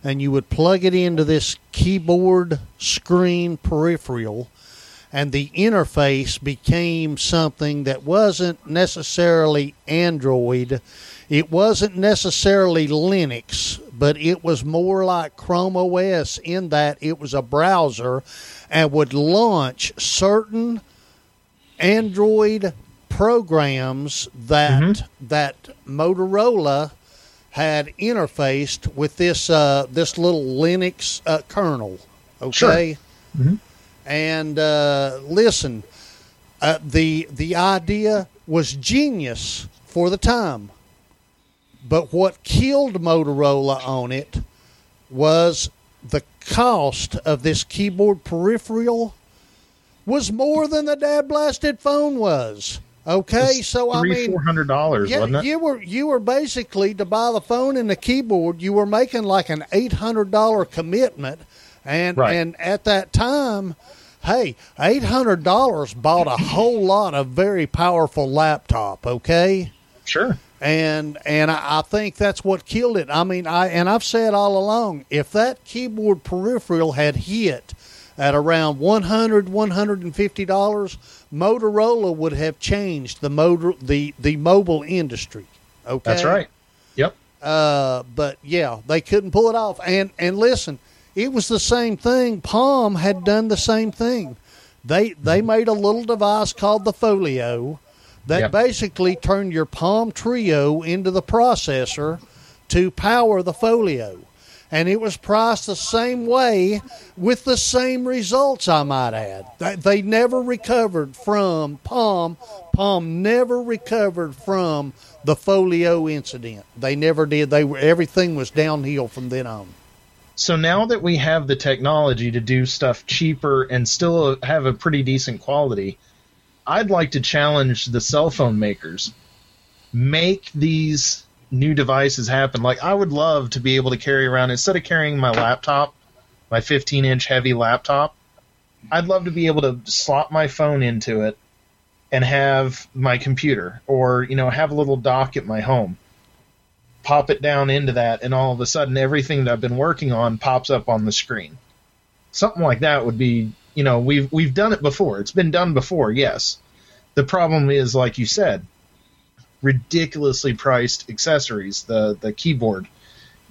and you would plug it into this keyboard screen peripheral and the interface became something that wasn't necessarily Android. It wasn't necessarily Linux, but it was more like Chrome OS in that it was a browser and would launch certain Android programs that that Motorola had interfaced with this uh, this little Linux uh, kernel. Okay. And uh, listen, uh, the the idea was genius for the time, but what killed Motorola on it was the cost of this keyboard peripheral was more than the dad blasted phone was. Okay, so I Three, mean, four hundred dollars, yeah, wasn't it? you were you were basically to buy the phone and the keyboard. You were making like an eight hundred dollar commitment, and Right. and at that time, hey, eight hundred dollars bought a whole lot of very powerful laptop. Okay, Sure. and and I, I think that's what killed it. I mean, I and I've said all along, if that keyboard peripheral had hit at around 100 150 dollars, Motorola would have changed the motor the the mobile industry. Okay, That's right. Yep. uh, but yeah, they couldn't pull it off. And and listen, it was the same thing. Palm had done the same thing. They they made a little device called the Foleo that Yep. basically turned your Palm Treo into the processor to power the Foleo. And it was priced the same way with the same results, I might add. They, never recovered from Palm. Palm never recovered from the Foleo incident. They never did. They were everything was downhill from then on. So now that we have the technology to do stuff cheaper and still have a pretty decent quality, I'd like to challenge the cell phone makers. Make these new devices happen. Like I would love to be able to carry around instead of carrying my laptop, my 15-inch heavy laptop, I'd love to be able to slot my phone into it and have my computer or, you know, have a little dock at my home pop it down into that, and all of a sudden everything that I've been working on pops up on the screen. Something like that would be, you know, we've we've done it before. It's been done before, yes. The problem is, like you said, ridiculously priced accessories. The the keyboard,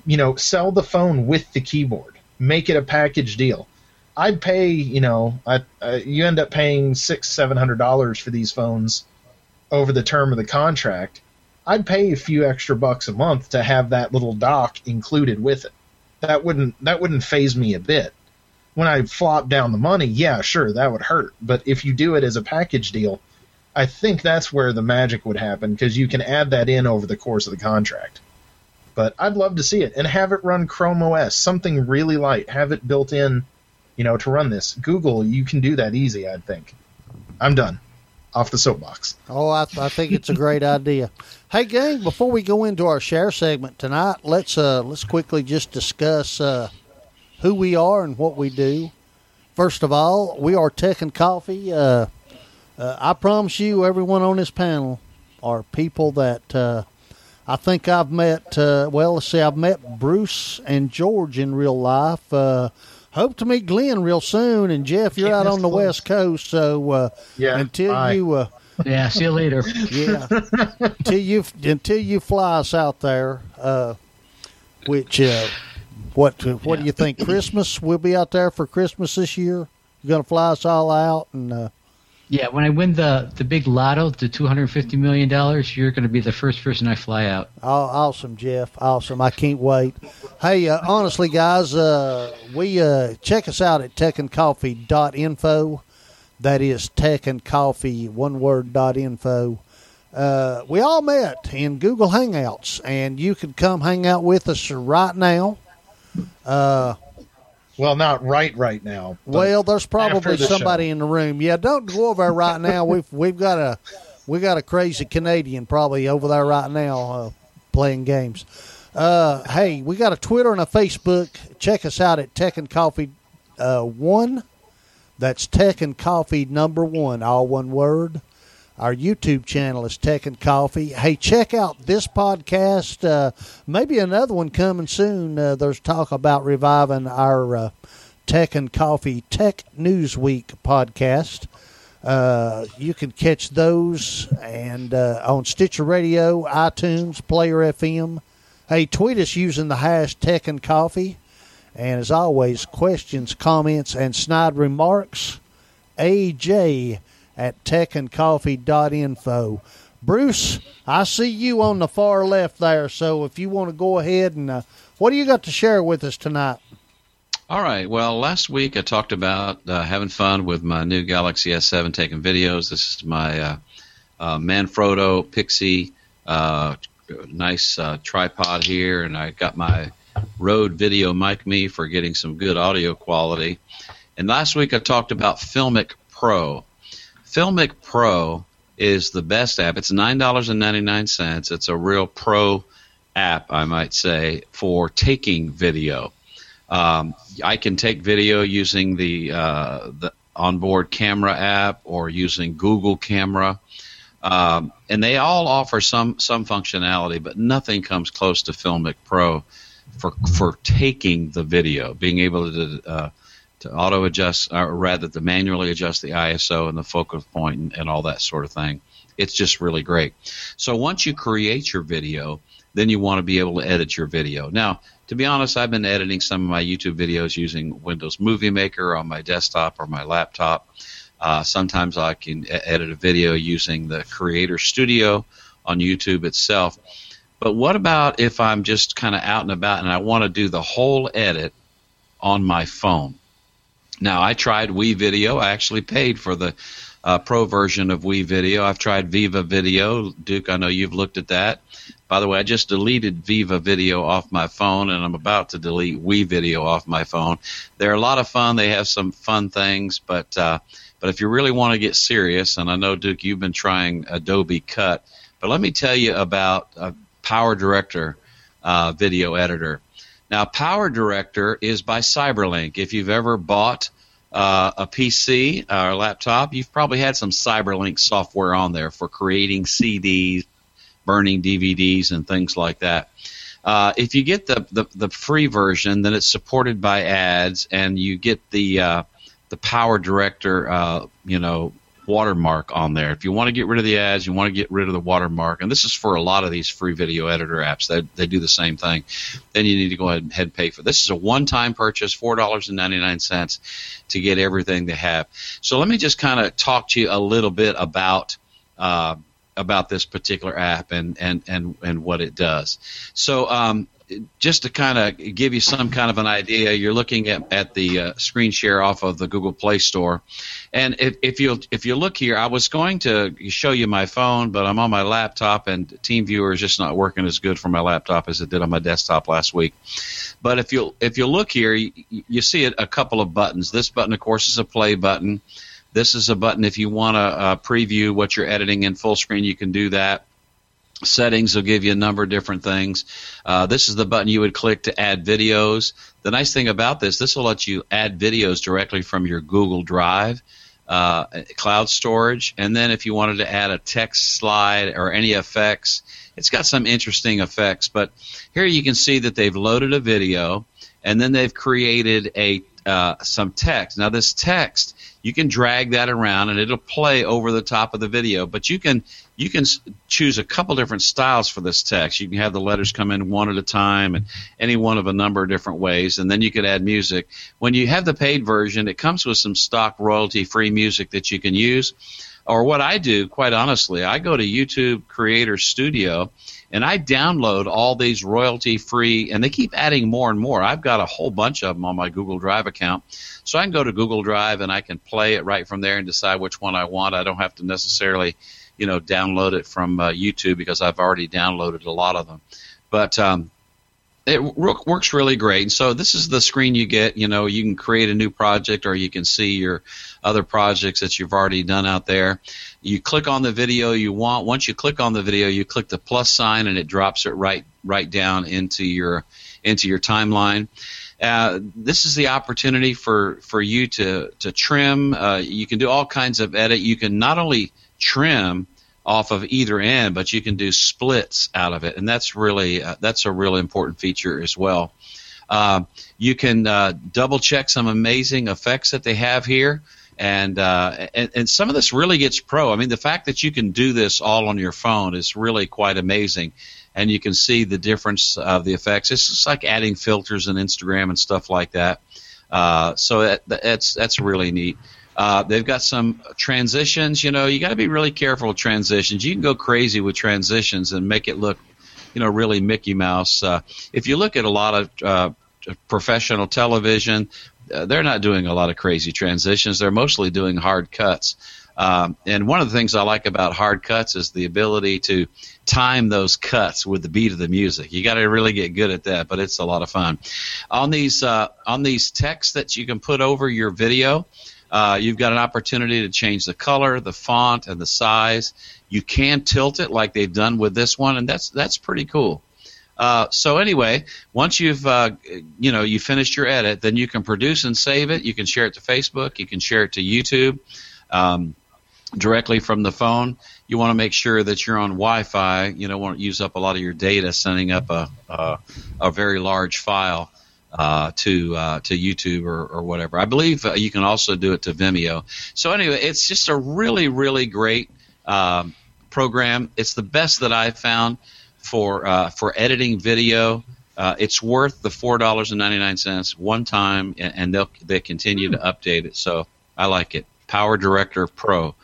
you know, sell the phone with the keyboard. Make it a package deal. I'd pay, you know, I, uh, you end up paying six, seven hundred dollars for these phones over the term of the contract. I'd pay a few extra bucks a month to have that little dock included with it. That wouldn't that wouldn't phase me a bit. When I flop down the money, yeah, sure, that would hurt. But if you do it as a package deal, I think that's where the magic would happen because you can add that in over the course of the contract. But I'd love to see it and have it run Chrome OS, something really light. Have it built in, you know, to run this. Google, you can do that easy. I think. I'm done. Off the soapbox. Oh, I, I think it's a great idea. Hey, gang! Before we go into our share segment tonight, let's uh, let's quickly just discuss uh, who we are and what we do. First of all, we are Tech and Coffee. Uh, uh, I promise you, everyone on this panel are people that uh, I think I've met. Uh, well, let's see, I've met Bruce and George in real life. Uh, hope to meet Glenn real soon. And Jeff, you're Getting out on the close. West Coast, so uh, Yeah, until bye. you. Uh, Yeah, see you later. yeah. until you until you fly us out there, uh, which uh, what what do you think? Christmas? We'll be out there for Christmas this year. You're gonna fly us all out, and uh, Yeah, when I win the the big lotto, the two hundred fifty million dollars, you're going to be the first person I fly out. aw- awesome, Jeff, awesome. I can't wait. Hey, uh, honestly, guys, uh, we uh, check us out at techandcoffee.info. That is tech and coffee one word dot info. Uh, we all met in Google Hangouts, and you can come hang out with us right now. Well, not right right now. Well, there's probably the somebody show. in the room. Yeah, don't go over there right now. We've we've got a we got a crazy Canadian probably over there right now uh, playing games. Uh, hey, we got a Twitter and a Facebook. Check us out at Tech and Coffee uh, One. That's Tech and Coffee number one, all one word. Our YouTube channel is Tech and Coffee. Hey, check out this podcast. Uh, maybe another one coming soon. Uh, there's talk about reviving our uh, Tech and Coffee Tech News Week podcast. Uh, you can catch those and uh, on Stitcher Radio, iTunes, Player FM. Hey, tweet us using the hash Tech and Coffee. And as always, questions, comments, and snide remarks, AJ at techandcoffee.info. Bruce, I see you on the far left there, so if you want to go ahead and uh, what do you got to share with us tonight? All right. Well, last week I talked about uh, having fun with my new Galaxy S7 taking videos. This is my uh, uh, Manfrotto Pixie, uh, nice uh, tripod here, and I got my Rode Video Mic Me for getting some good audio quality. And last week I talked about Filmic Pro. Filmic Pro is the best app. It's nine dollars and ninety nine cents. It's a real pro app, I might say, for taking video. Um, I can take video using the uh, the onboard camera app or using Google Camera, um, and they all offer some some functionality, but nothing comes close to Filmic Pro for for taking the video, being able to uh, to auto adjust, or rather to manually adjust the ISO and the focus point and, and all that sort of thing. It's just really great. So once you create your video, then you want to be able to edit your video. Now, to be honest, I've been editing some of my YouTube videos using Windows Movie Maker on my desktop or my laptop. Uh, sometimes I can edit a video using the Creator Studio on YouTube itself. But what about if I'm just kind of out and about and I want to do the whole edit on my phone? Now, I tried WeVideo. I actually paid for the uh, pro version of WeVideo. I've tried Viva Video. Duke, I know you've looked at that. By the way, I just deleted Viva Video off my phone, and I'm about to delete Wii Video off my phone. They're a lot of fun. They have some fun things, but uh, but if you really want to get serious, and I know Duke, you've been trying Adobe Cut, but let me tell you about uh, Power Director uh, Video Editor. Now, Power Director is by Cyberlink. If you've ever bought uh, a PC or a laptop, you've probably had some Cyberlink software on there for creating CDs, burning DVDs, and things like that. Uh, if you get the, the, the free version, then it's supported by ads, and you get the uh, the Power Director, uh, you know, watermark on there. If you want to get rid of the ads, you want to get rid of the watermark, and this is for a lot of these free video editor apps. They, they do the same thing. Then you need to go ahead and pay for this. Is a one-time purchase, four dollars and ninety-nine cents, to get everything they have. So let me just kind of talk to you a little bit about. Uh, about this particular app and, and, and, and what it does. So um, just to kind of give you some kind of an idea, you're looking at, at the uh, screen share off of the Google Play Store, and if, if you if you look here, I was going to show you my phone, but I'm on my laptop, and TeamViewer is just not working as good for my laptop as it did on my desktop last week. But if you if you look here, you, you see a, a couple of buttons. This button, of course, is a play button. This is a button if you want to uh, preview what you're editing in full screen, you can do that. Settings will give you a number of different things. Uh, this is the button you would click to add videos. The nice thing about this, this will let you add videos directly from your Google Drive, uh, cloud storage, and then if you wanted to add a text slide or any effects, it's got some interesting effects. But here you can see that they've loaded a video, and then they've created a uh, some text. Now this text, you can drag that around and it'll play over the top of the video. But you can you can choose a couple different styles for this text. You can have the letters come in one at a time and any one of a number of different ways, and then you could add music. When you have the paid version, it comes with some stock royalty free music that you can use. Or what I do, quite honestly, I go to YouTube Creator Studio and I download all these royalty free, and they keep adding more and more. I've got a whole bunch of them on my Google Drive account. So I can go to Google Drive and I can play it right from there and decide which one I want. I don't have to necessarily, you know, download it from uh, YouTube because I've already downloaded a lot of them. But um, it wo- works really great. And so this is the screen you get. You know, you can create a new project, or you can see your other projects that you've already done out there. You click on the video you want. Once you click on the video, you click the plus sign, and it drops it right right down into your into your timeline. Uh, this is the opportunity for, for you to to trim. Uh, you can do all kinds of edit. You can not only trim off of either end, but you can do splits out of it, and that's really uh, that's a really important feature as well. Uh, you can uh, double check some amazing effects that they have here. And, uh, and and some of this really gets pro. I mean, the fact that you can do this all on your phone is really quite amazing and you can see the difference of the effects. It's just like adding filters in Instagram and stuff like that. Uh, so that, that's that's really neat. Uh, they've got some transitions. You know, you got to be really careful with transitions. You can go crazy with transitions and make it look, you know, really Mickey Mouse. Uh, if you look at a lot of uh, professional television, uh, they're not doing a lot of crazy transitions. They're mostly doing hard cuts. Um, and one of the things I like about hard cuts is the ability to time those cuts with the beat of the music. You got to really get good at that, but it's a lot of fun. On these uh, on these texts that you can put over your video, uh, you've got an opportunity to change the color, the font, and the size. You can tilt it like they've done with this one, and that's that's pretty cool. Uh, so anyway, once you've uh, you know you finished your edit, then you can produce and save it. You can share it to Facebook. You can share it to YouTube. Um, directly from the phone. You want to make sure that you're on Wi-Fi. You don't want to use up a lot of your data sending up a a, a very large file uh, to uh, to YouTube or, or whatever. I believe uh, you can also do it to Vimeo. So anyway, it's just a really really great um, program. It's the best that I've found for uh, for editing video. Uh, it's worth the four dollars and ninety nine cents one time, and, and they'll they continue to update it. So I like it. Power Director Pro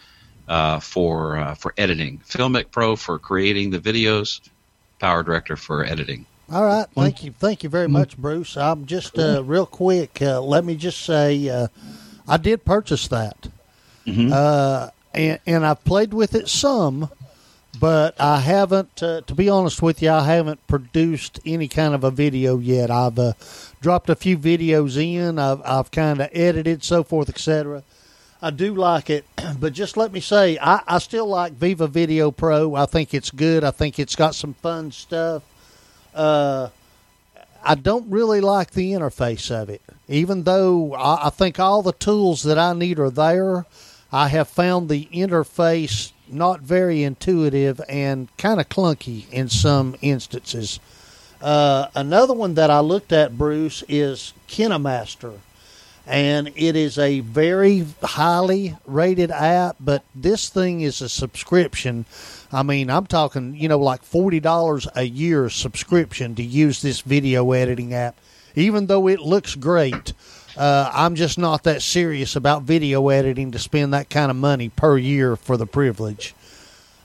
uh, for uh, for editing, Filmic Pro for creating the videos, Power Director for editing. All right, thank you, thank you very much, Bruce. I'm just uh, real quick. Uh, let me just say, uh, I did purchase that, Mhm. uh, and and I've played with it some, but I haven't. Uh, to be honest with you, I haven't produced any kind of a video yet. I've uh, dropped a few videos in. I've I've kind of edited, so forth, etc. I do like it, but just let me say, I, I still like Viva Video Pro. I think it's good. I think it's got some fun stuff. Uh, I don't really like the interface of it. Even though I, I think all the tools that I need are there, I have found the interface not very intuitive and kind of clunky in some instances. Uh, another one that I looked at, Bruce, is KineMaster. And it is a very highly rated app but this thing is a subscription. I mean i'm talking you know like $40 a year subscription to use this video editing app even though it looks great uh, i'm just not that serious about video editing to spend that kind of money per year for the privilege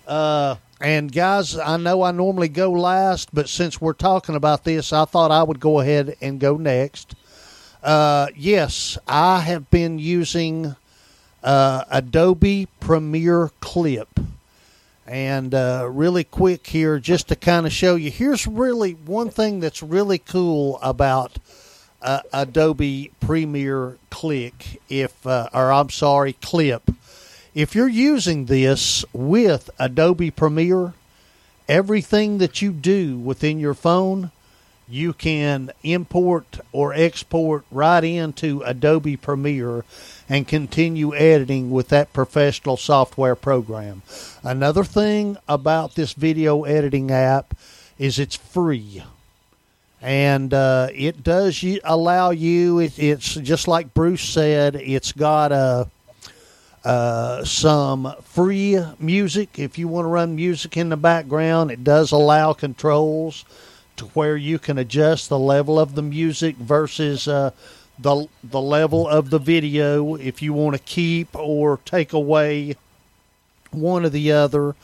uh, and guys i know i normally go last but since we're talking about this i thought i would go ahead and go next uh, yes, I have been using uh, Adobe Premiere Clip. And uh, really quick here, just to kind of show you, here's really one thing that's really cool about uh, Adobe Premiere Click, if uh, or I'm sorry, Clip. If you're using this with Adobe Premiere, everything that you do within your phone you can import or export right into Adobe Premiere and continue editing with that professional software program. Another thing about this video editing app is it's free. And uh, it does y- allow you, it, it's just like Bruce said, it's got a. Uh, some free music. If you want to run music in the background, it does allow controls to where you can adjust the level of the music versus uh, the the level of the video if you want to keep or take away one or the other.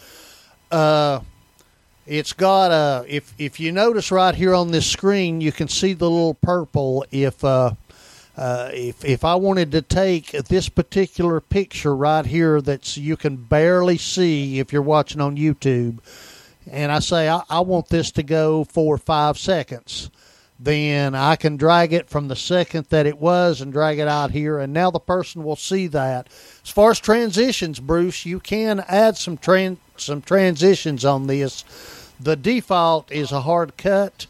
Uh, it's got a if if you notice right here on this screen, you can see the little purple. If uh, uh, if if I wanted to take this particular picture right here, that's you can barely see if you're watching on YouTube and I say I, I want this to go for five seconds. then I can drag it from the second that it was and drag it out here, and now the person will see that. As far as transitions, Bruce, you can add some tran- some transitions on this. The default is a hard cut,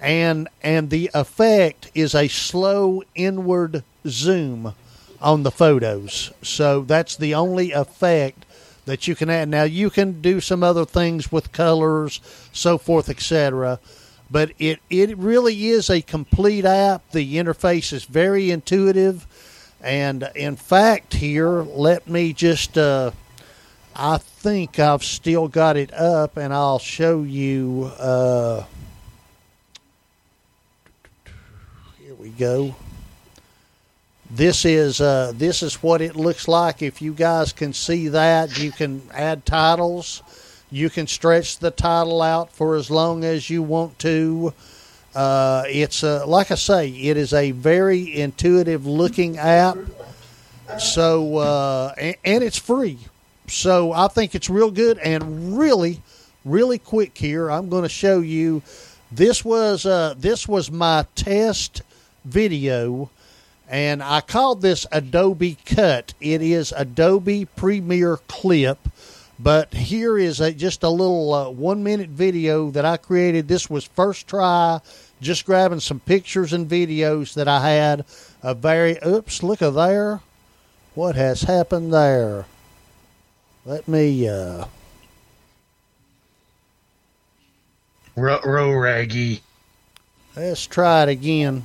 and and the effect is a slow inward zoom on the photos. So that's the only effect that you can add. Now you can do some other things with colors, so forth, etc. But it it really is a complete app. The interface is very intuitive, and in fact, here let me just. Uh, I think I've still got it up, and I'll show you. Uh, here we go. This is uh, this is what it looks like. If you guys can see that, you can add titles. You can stretch the title out for as long as you want to. Uh, it's uh, like I say, it is a very intuitive looking app. So uh, and, and it's free. So I think it's real good and really, really quick here. I'm going to show you. This was uh, this was my test video and I called this Adobe Cut. It is Adobe Premiere Clip, but here is a, just a little uh, one minute video that I created. This was first try, just grabbing some pictures and videos that I had. A very oops, look at there. What has happened there? Let me. Uh, Row raggy. Let's try it again.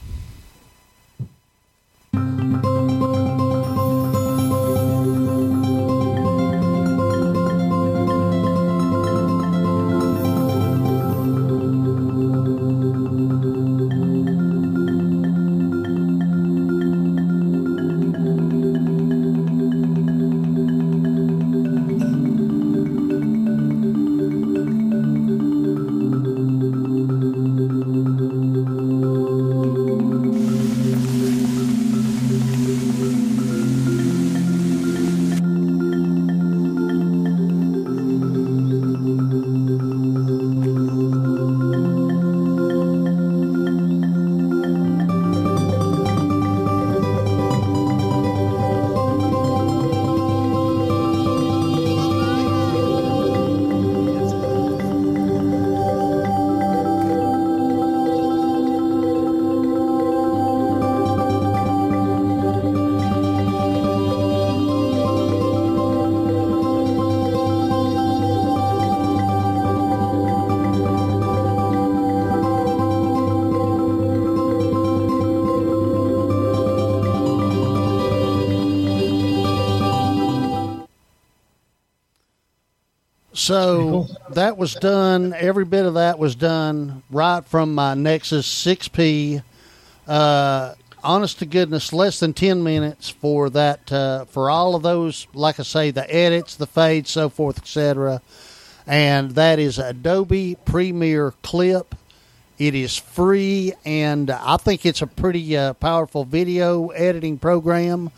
Was done. Every bit of that was done right from my Nexus 6P. Uh, honest to goodness, less than 10 minutes for that, uh, for all of those, like I say, the edits, the fades, so forth, etc. And that is Adobe Premiere Clip. It is free, and I think it's a pretty uh, powerful video editing program.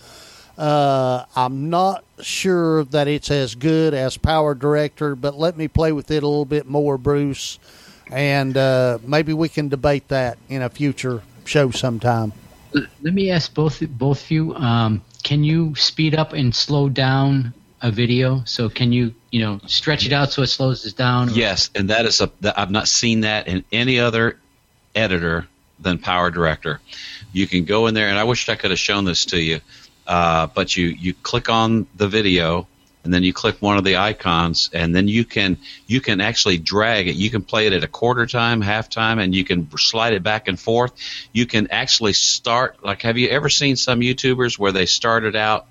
Uh, I'm not sure that it's as good as Power Director, but let me play with it a little bit more, Bruce, and uh, maybe we can debate that in a future show sometime. Let me ask both both of you: um, Can you speed up and slow down a video? So can you you know stretch it out so it slows it down? Or? Yes, and that is a I've not seen that in any other editor than Power Director. You can go in there, and I wish I could have shown this to you uh, but you you click on the video and then you click one of the icons and then you can you can actually drag it. You can play it at a quarter time half time and you can slide it back and forth. You can actually start like have you ever seen some youtubers where they started out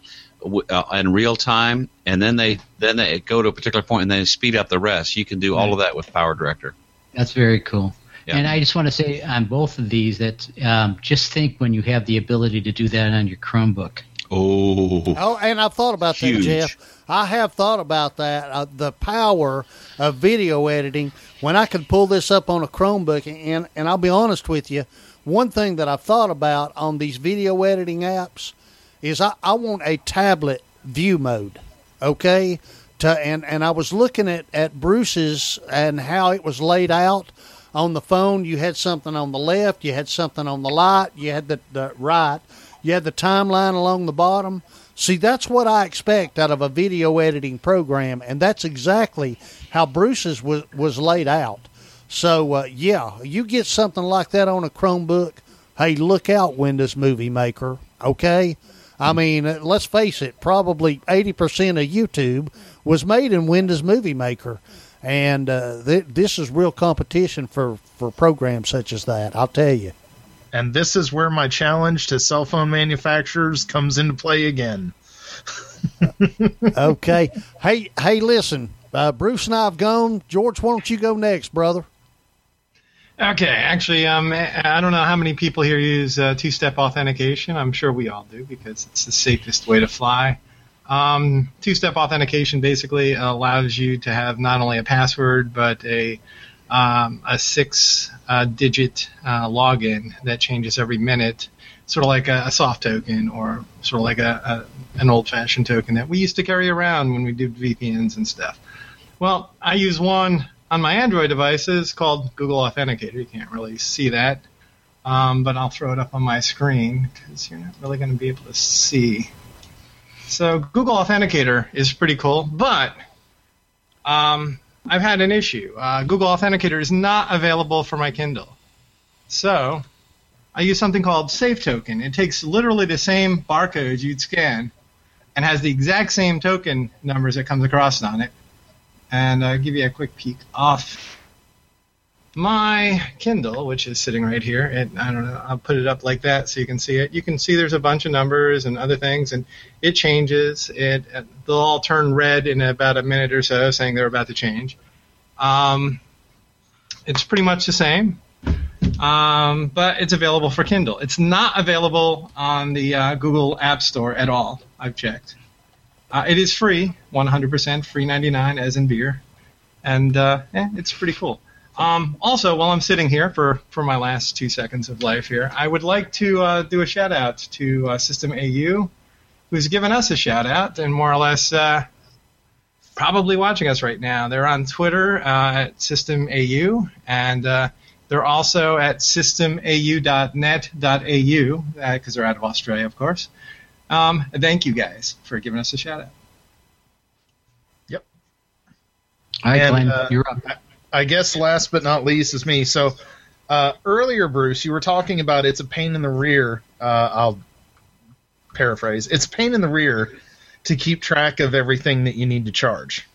uh, in real time and then they then they go to a particular point and then they speed up the rest? You can do all of that with power director. That's very cool. Yeah. And I just want to say on both of these that um, just think when you have the ability to do that on your Chromebook. Oh. Oh, and I've thought about Huge. that, Jeff. I have thought about that. Uh, the power of video editing when I can pull this up on a Chromebook, and and I'll be honest with you, one thing that I've thought about on these video editing apps is I, I want a tablet view mode. Okay, to and and I was looking at at Bruce's and how it was laid out On the phone, you had something on the left, you had something on the light, you had the, the right, you had the timeline along the bottom. See, that's what I expect out of a video editing program, and that's exactly how Bruce's was, was laid out. So, uh, yeah, you get something like that on a Chromebook, hey, look out, Windows Movie Maker, okay? I mean, uh, let's face it, probably 80% of YouTube was made in Windows Movie Maker. And uh, th- this is real competition for, for programs such as that, I'll tell you. And this is where my challenge to cell phone manufacturers comes into play again. okay. Hey, hey, listen, uh, Bruce and I have gone. George, why don't you go next, brother? Okay, actually, um, I don't know how many people here use uh, two-step authentication. I'm sure we all do because it's the safest way to fly. Um, two-step authentication basically allows you to have not only a password but a um, a six-digit uh, login that changes every minute, sort of like a, a soft token or sort of like a, a an old-fashioned token that we used to carry around when we did VPNs and stuff. Well, I use one on my Android devices called Google Authenticator. You can't really see that, um, but I'll throw it up on my screen because you're not really going to be able to see. So Google Authenticator is pretty cool, but um, I've had an issue. Uh, Google Authenticator is not available for my Kindle. So I use something called Safe Token. It takes literally the same barcode you'd scan and has the exact same token numbers that comes across on it and I'll give you a quick peek off my Kindle, which is sitting right here. And I don't know, I'll put it up like that so you can see it. You can see there's a bunch of numbers and other things, and it changes. It they'll all turn red in about a minute or so, saying they're about to change. Um, it's pretty much the same, um, but it's available for Kindle. It's not available on the uh, Google App Store at all. I've checked. Uh, it is free, 100% free 99 as in beer, and uh, yeah, it's pretty cool. Um, also, while I'm sitting here for, for my last two seconds of life here, I would like to uh, do a shout out to uh, System AU, who's given us a shout out and more or less uh, probably watching us right now. They're on Twitter uh, at System AU, and uh, they're also at systemau.net.au because they're out of Australia, of course. Um, thank you guys for giving us a shout out. Yep. All right, And, Glenn, uh, you're up. I guess last but not least is me. So uh, earlier, Bruce, you were talking about it's a pain in the rear. Uh, I'll paraphrase. It's a pain in the rear to keep track of everything that you need to charge.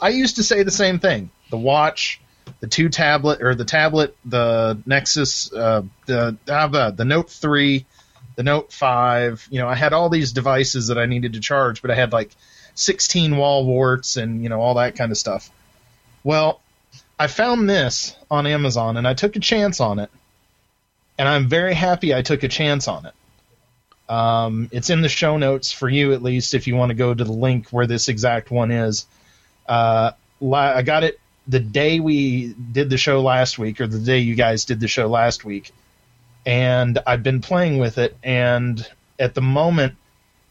I used to say the same thing. The watch, the two tablet or the tablet, the Nexus, uh, the uh, the Note three, the Note five. You know, I had all these devices that I needed to charge, but I had like 16 wall warts and you know all that kind of stuff. Well, I found this on Amazon and I took a chance on it, and I'm very happy I took a chance on it. Um, it's in the show notes for you at least if you want to go to the link where this exact one is. Uh, I got it the day we did the show last week, or the day you guys did the show last week, and I've been playing with it. And at the moment,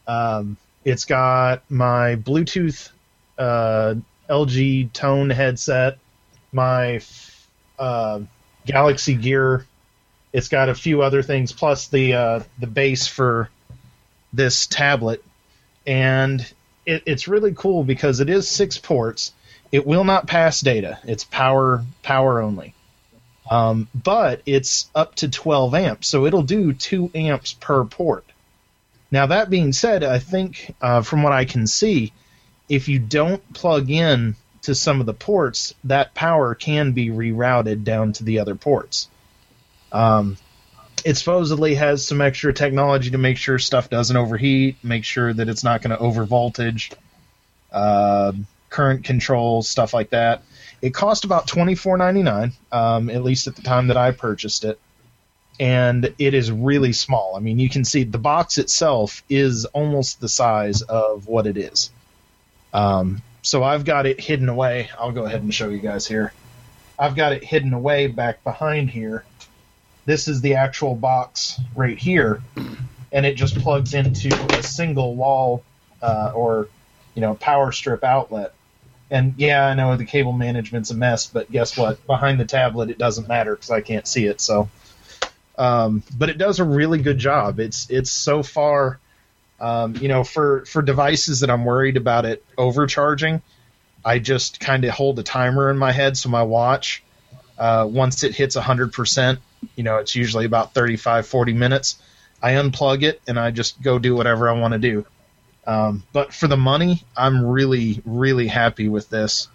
um, it's got my Bluetooth uh, LG Tone headset, my uh, Galaxy Gear. It's got a few other things, plus the uh, the base for this tablet, and it, it's really cool because it is six ports. It will not pass data. It's power power only. Um, but it's up to 12 amps, so it'll do 2 amps per port. Now, that being said, I think uh, from what I can see, if you don't plug in to some of the ports, that power can be rerouted down to the other ports. Um, it supposedly has some extra technology to make sure stuff doesn't overheat, make sure that it's not going to over voltage, uh, current control, stuff like that. It cost about twenty four ninety nine, um, at least at the time that I purchased it, and it is really small. I mean, you can see the box itself is almost the size of what it is. Um, so I've got it hidden away. I'll go ahead and show you guys here. I've got it hidden away back behind here. This is the actual box right here, and it just plugs into a single wall uh, or you know power strip outlet And yeah, I know the cable management's a mess, but guess what? Behind the tablet, it doesn't matter because I can't see it. So, um, but it does a really good job. It's it's so far, um, you know, for for devices that I'm worried about it overcharging, I just kind of hold a timer in my head so my watch, uh, once it hits 100%, you know, it's usually about 35, 40 minutes. I unplug it and I just go do whatever I want to do. Um, but for the money, I'm really, really happy with this.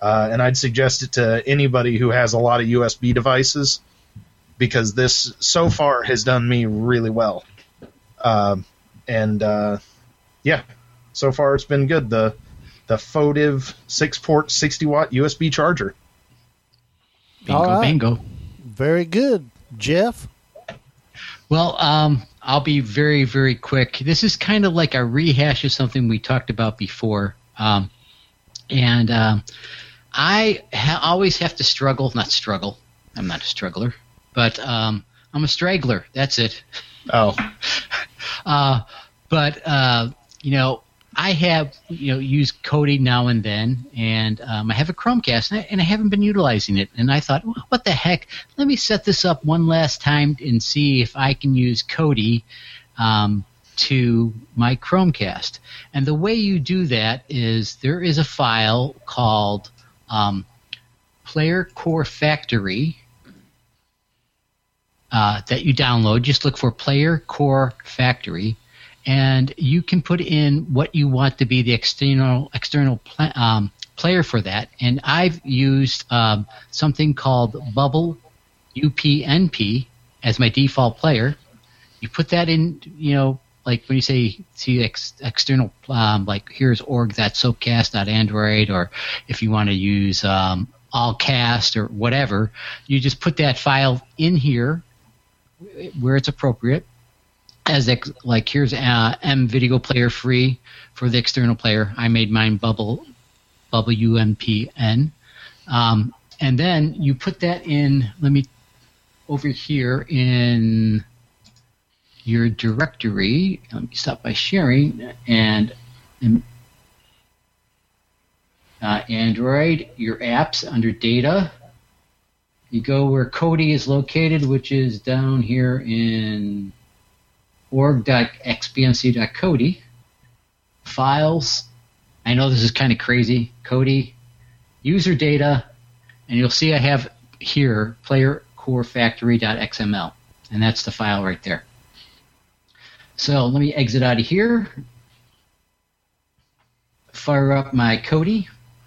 Uh, and I'd suggest it to anybody who has a lot of USB devices because this so far has done me really well. Um, and uh, yeah, so far it's been good. The the Photive six port 60 watt USB charger. Bingo, All right. bingo. Very good, Jeff. Well, um, I'll be very, very quick. This is kind of like a rehash of something we talked about before. Um, and um, I ha- always have to struggle, not struggle, I'm not a struggler, but um, I'm a straggler. That's it. Oh, Uh, but uh, you know, I have you know used Kodi now and then, and um, I have a Chromecast, and I, and I haven't been utilizing it. And I thought, what the heck? Let me set this up one last time and see if I can use Kodi um, to my Chromecast. And the way you do that is there is a file called um, Player Core Factory uh, that you download. Just look for Player Core Factory, and you can put in what you want to be the external external pla- um, player for that. And I've used um, something called Bubble UPnP as my default player. You put that in, you know, like when you say see ex- external, um, like here's org.soapcast.android, or if you want to use um, allcast or whatever, you just put that file in here where it's appropriate. As ex- like here's uh, M video player free for the external player. I made mine bubble bubble UPnP, um, and then you put that in. Let me over here in your directory. Let me stop by sharing and. and uh, Android, your apps under data. You go where Kodi is located, which is down here in org.xbmc.kodi. Files. I know this is kind of crazy. Kodi. user data, and you'll see I have here playercorefactory.xml, and that's the file right there. So let me exit out of here. Fire up my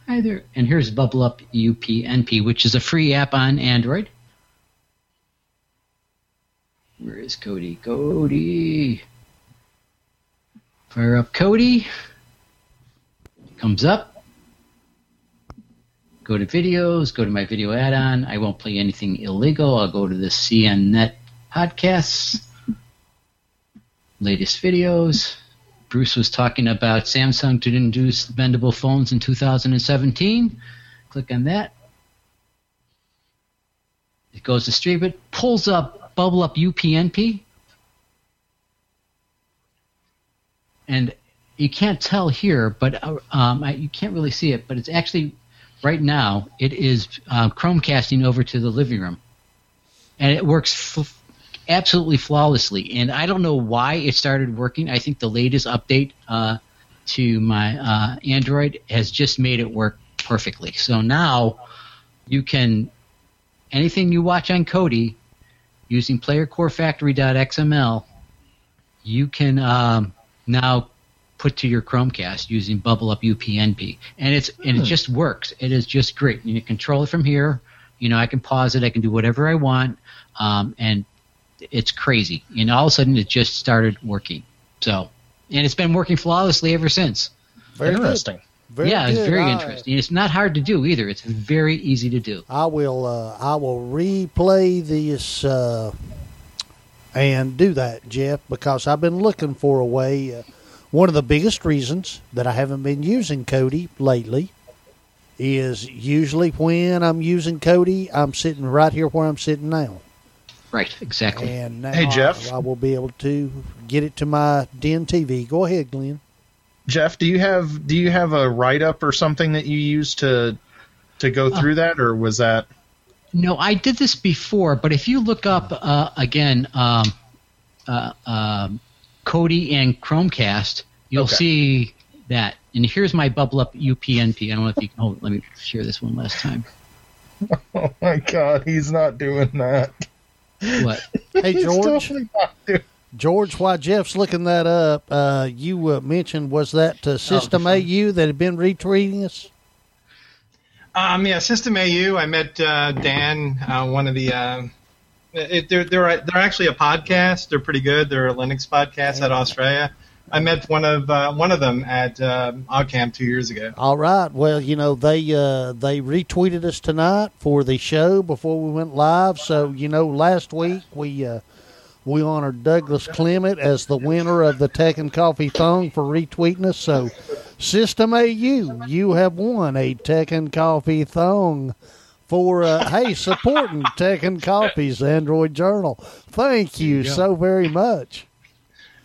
Kodi. Either and here's Bubble Up UPnP, which is a free app on Android. Where is Kodi? Kodi! Fire up Kodi. Comes up. Go to videos. Go to my video add-on. I won't play anything illegal. I'll go to the CNET podcasts. Latest videos. Bruce was talking about Samsung to introduce bendable phones in 2017. Click on that. It goes to stream it, pulls up Bubble Up UPnP, and you can't tell here, but uh, um, I, you can't really see it, but it's actually right now it is uh, Chromecasting over to the living room, and it works f- absolutely flawlessly. And I don't know why it started working. I think the latest update uh, to my uh, Android has just made it work perfectly. So now you can anything you watch on Kodi using PlayerCoreFactory.xml, you can um, now put to your Chromecast using Bubble Up UPnP, and it's and it just works. It is just great. You can control it from here. You know, I can pause it. I can do whatever I want, um, and it's crazy. And all of a sudden, it just started working. So, and it's been working flawlessly ever since. Very good. interesting. Very yeah, it's very I- interesting. It's not hard to do either. It's very easy to do. I will uh, I will replay this uh, and do that, Jeff, because I've been looking for a way. Uh, one of the biggest reasons that I haven't been using Kodi lately is usually when I'm using Kodi, I'm sitting right here where I'm sitting now, Right, exactly. and now Hey, Jeff. I, I will be able to get it to my den TV. Go ahead, Glenn. Jeff, do you have do you have a write up or something that you use to to go through that, or was that? No, I did this before, but if you look up uh, again, um, uh, um, Kodi and Chromecast, you'll Okay. see that. And here's my bubble up UPnP. I don't know if you can. Oh, let me share this one last time. Oh my God, he's not doing that. What? Hey, George. totally not doing- George, while Jeff's looking that up, uh, you uh, mentioned was that uh, System AU that had been retweeting us? Um, yeah, System AU. I met uh, Dan, uh, one of the. Uh, it, they're they're they're actually a podcast. They're pretty good. They're a Linux podcast out of Australia. I met one of uh, one of them at uh, OggCamp two years ago. All right. Well, you know they uh, they retweeted us tonight for the show before we went live. So you know, last week we uh, we honored Douglas Clement as the winner of the Tech and Coffee Thong for retweeting us. So, System AU, you have won a Tech and Coffee Thong for uh, hey supporting Tech and Coffee's Android Journal. Thank you so very much.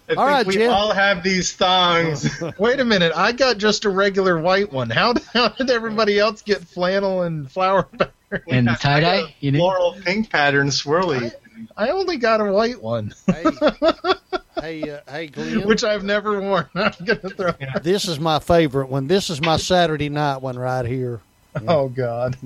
I All think right, we Jeff. all have these thongs. Wait a minute, I got just a regular white one. How did, how did everybody else get flannel and flower pattern? And tie dye? You know? Floral pink pattern swirly. I only got a white one, Hey, hey, uh, hey, Glenn. which I've never worn. I'm gonna throw. This is my favorite one. This is my Saturday night one right here. Oh God.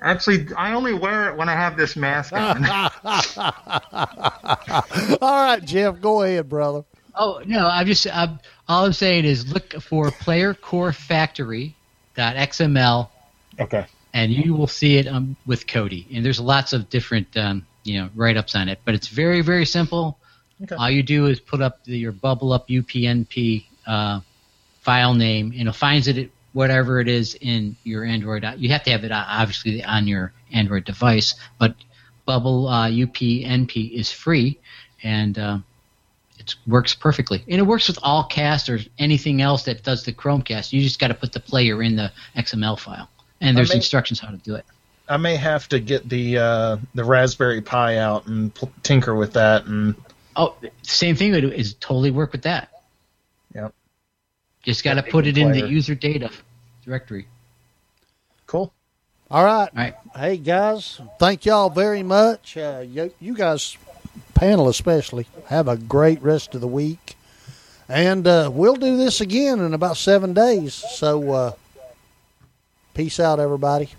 Actually, I only wear it when I have this mask on. All right, Jeff, go ahead, brother. Oh no, I'm just I'm, all I'm saying is look for Player Core Factory .xml Okay. and you will see it um, with Kodi. And there's lots of different um, you know write ups on it, but it's very very simple. Okay. All you do is put up the, your bubble up UPnP uh, file name, and it finds it at whatever it is in your Android. You have to have it uh, obviously on your Android device, but Bubble uh, UPnP is free, and uh, it works perfectly. And it works with all cast or anything else that does the Chromecast. You just got to put the player in the XML file, and there's may- instructions how to do it. I may have to get the uh, the Raspberry Pi out and pl- tinker with that. And Oh, same thing would is totally work with that. Yep. Just got to put it in the user data directory. Cool. All right. All right. Hey, guys, thank y'all very much. Uh, you, you, guys, panel especially, have a great rest of the week. And uh, we'll do this again in about seven days. So, uh, peace out, everybody.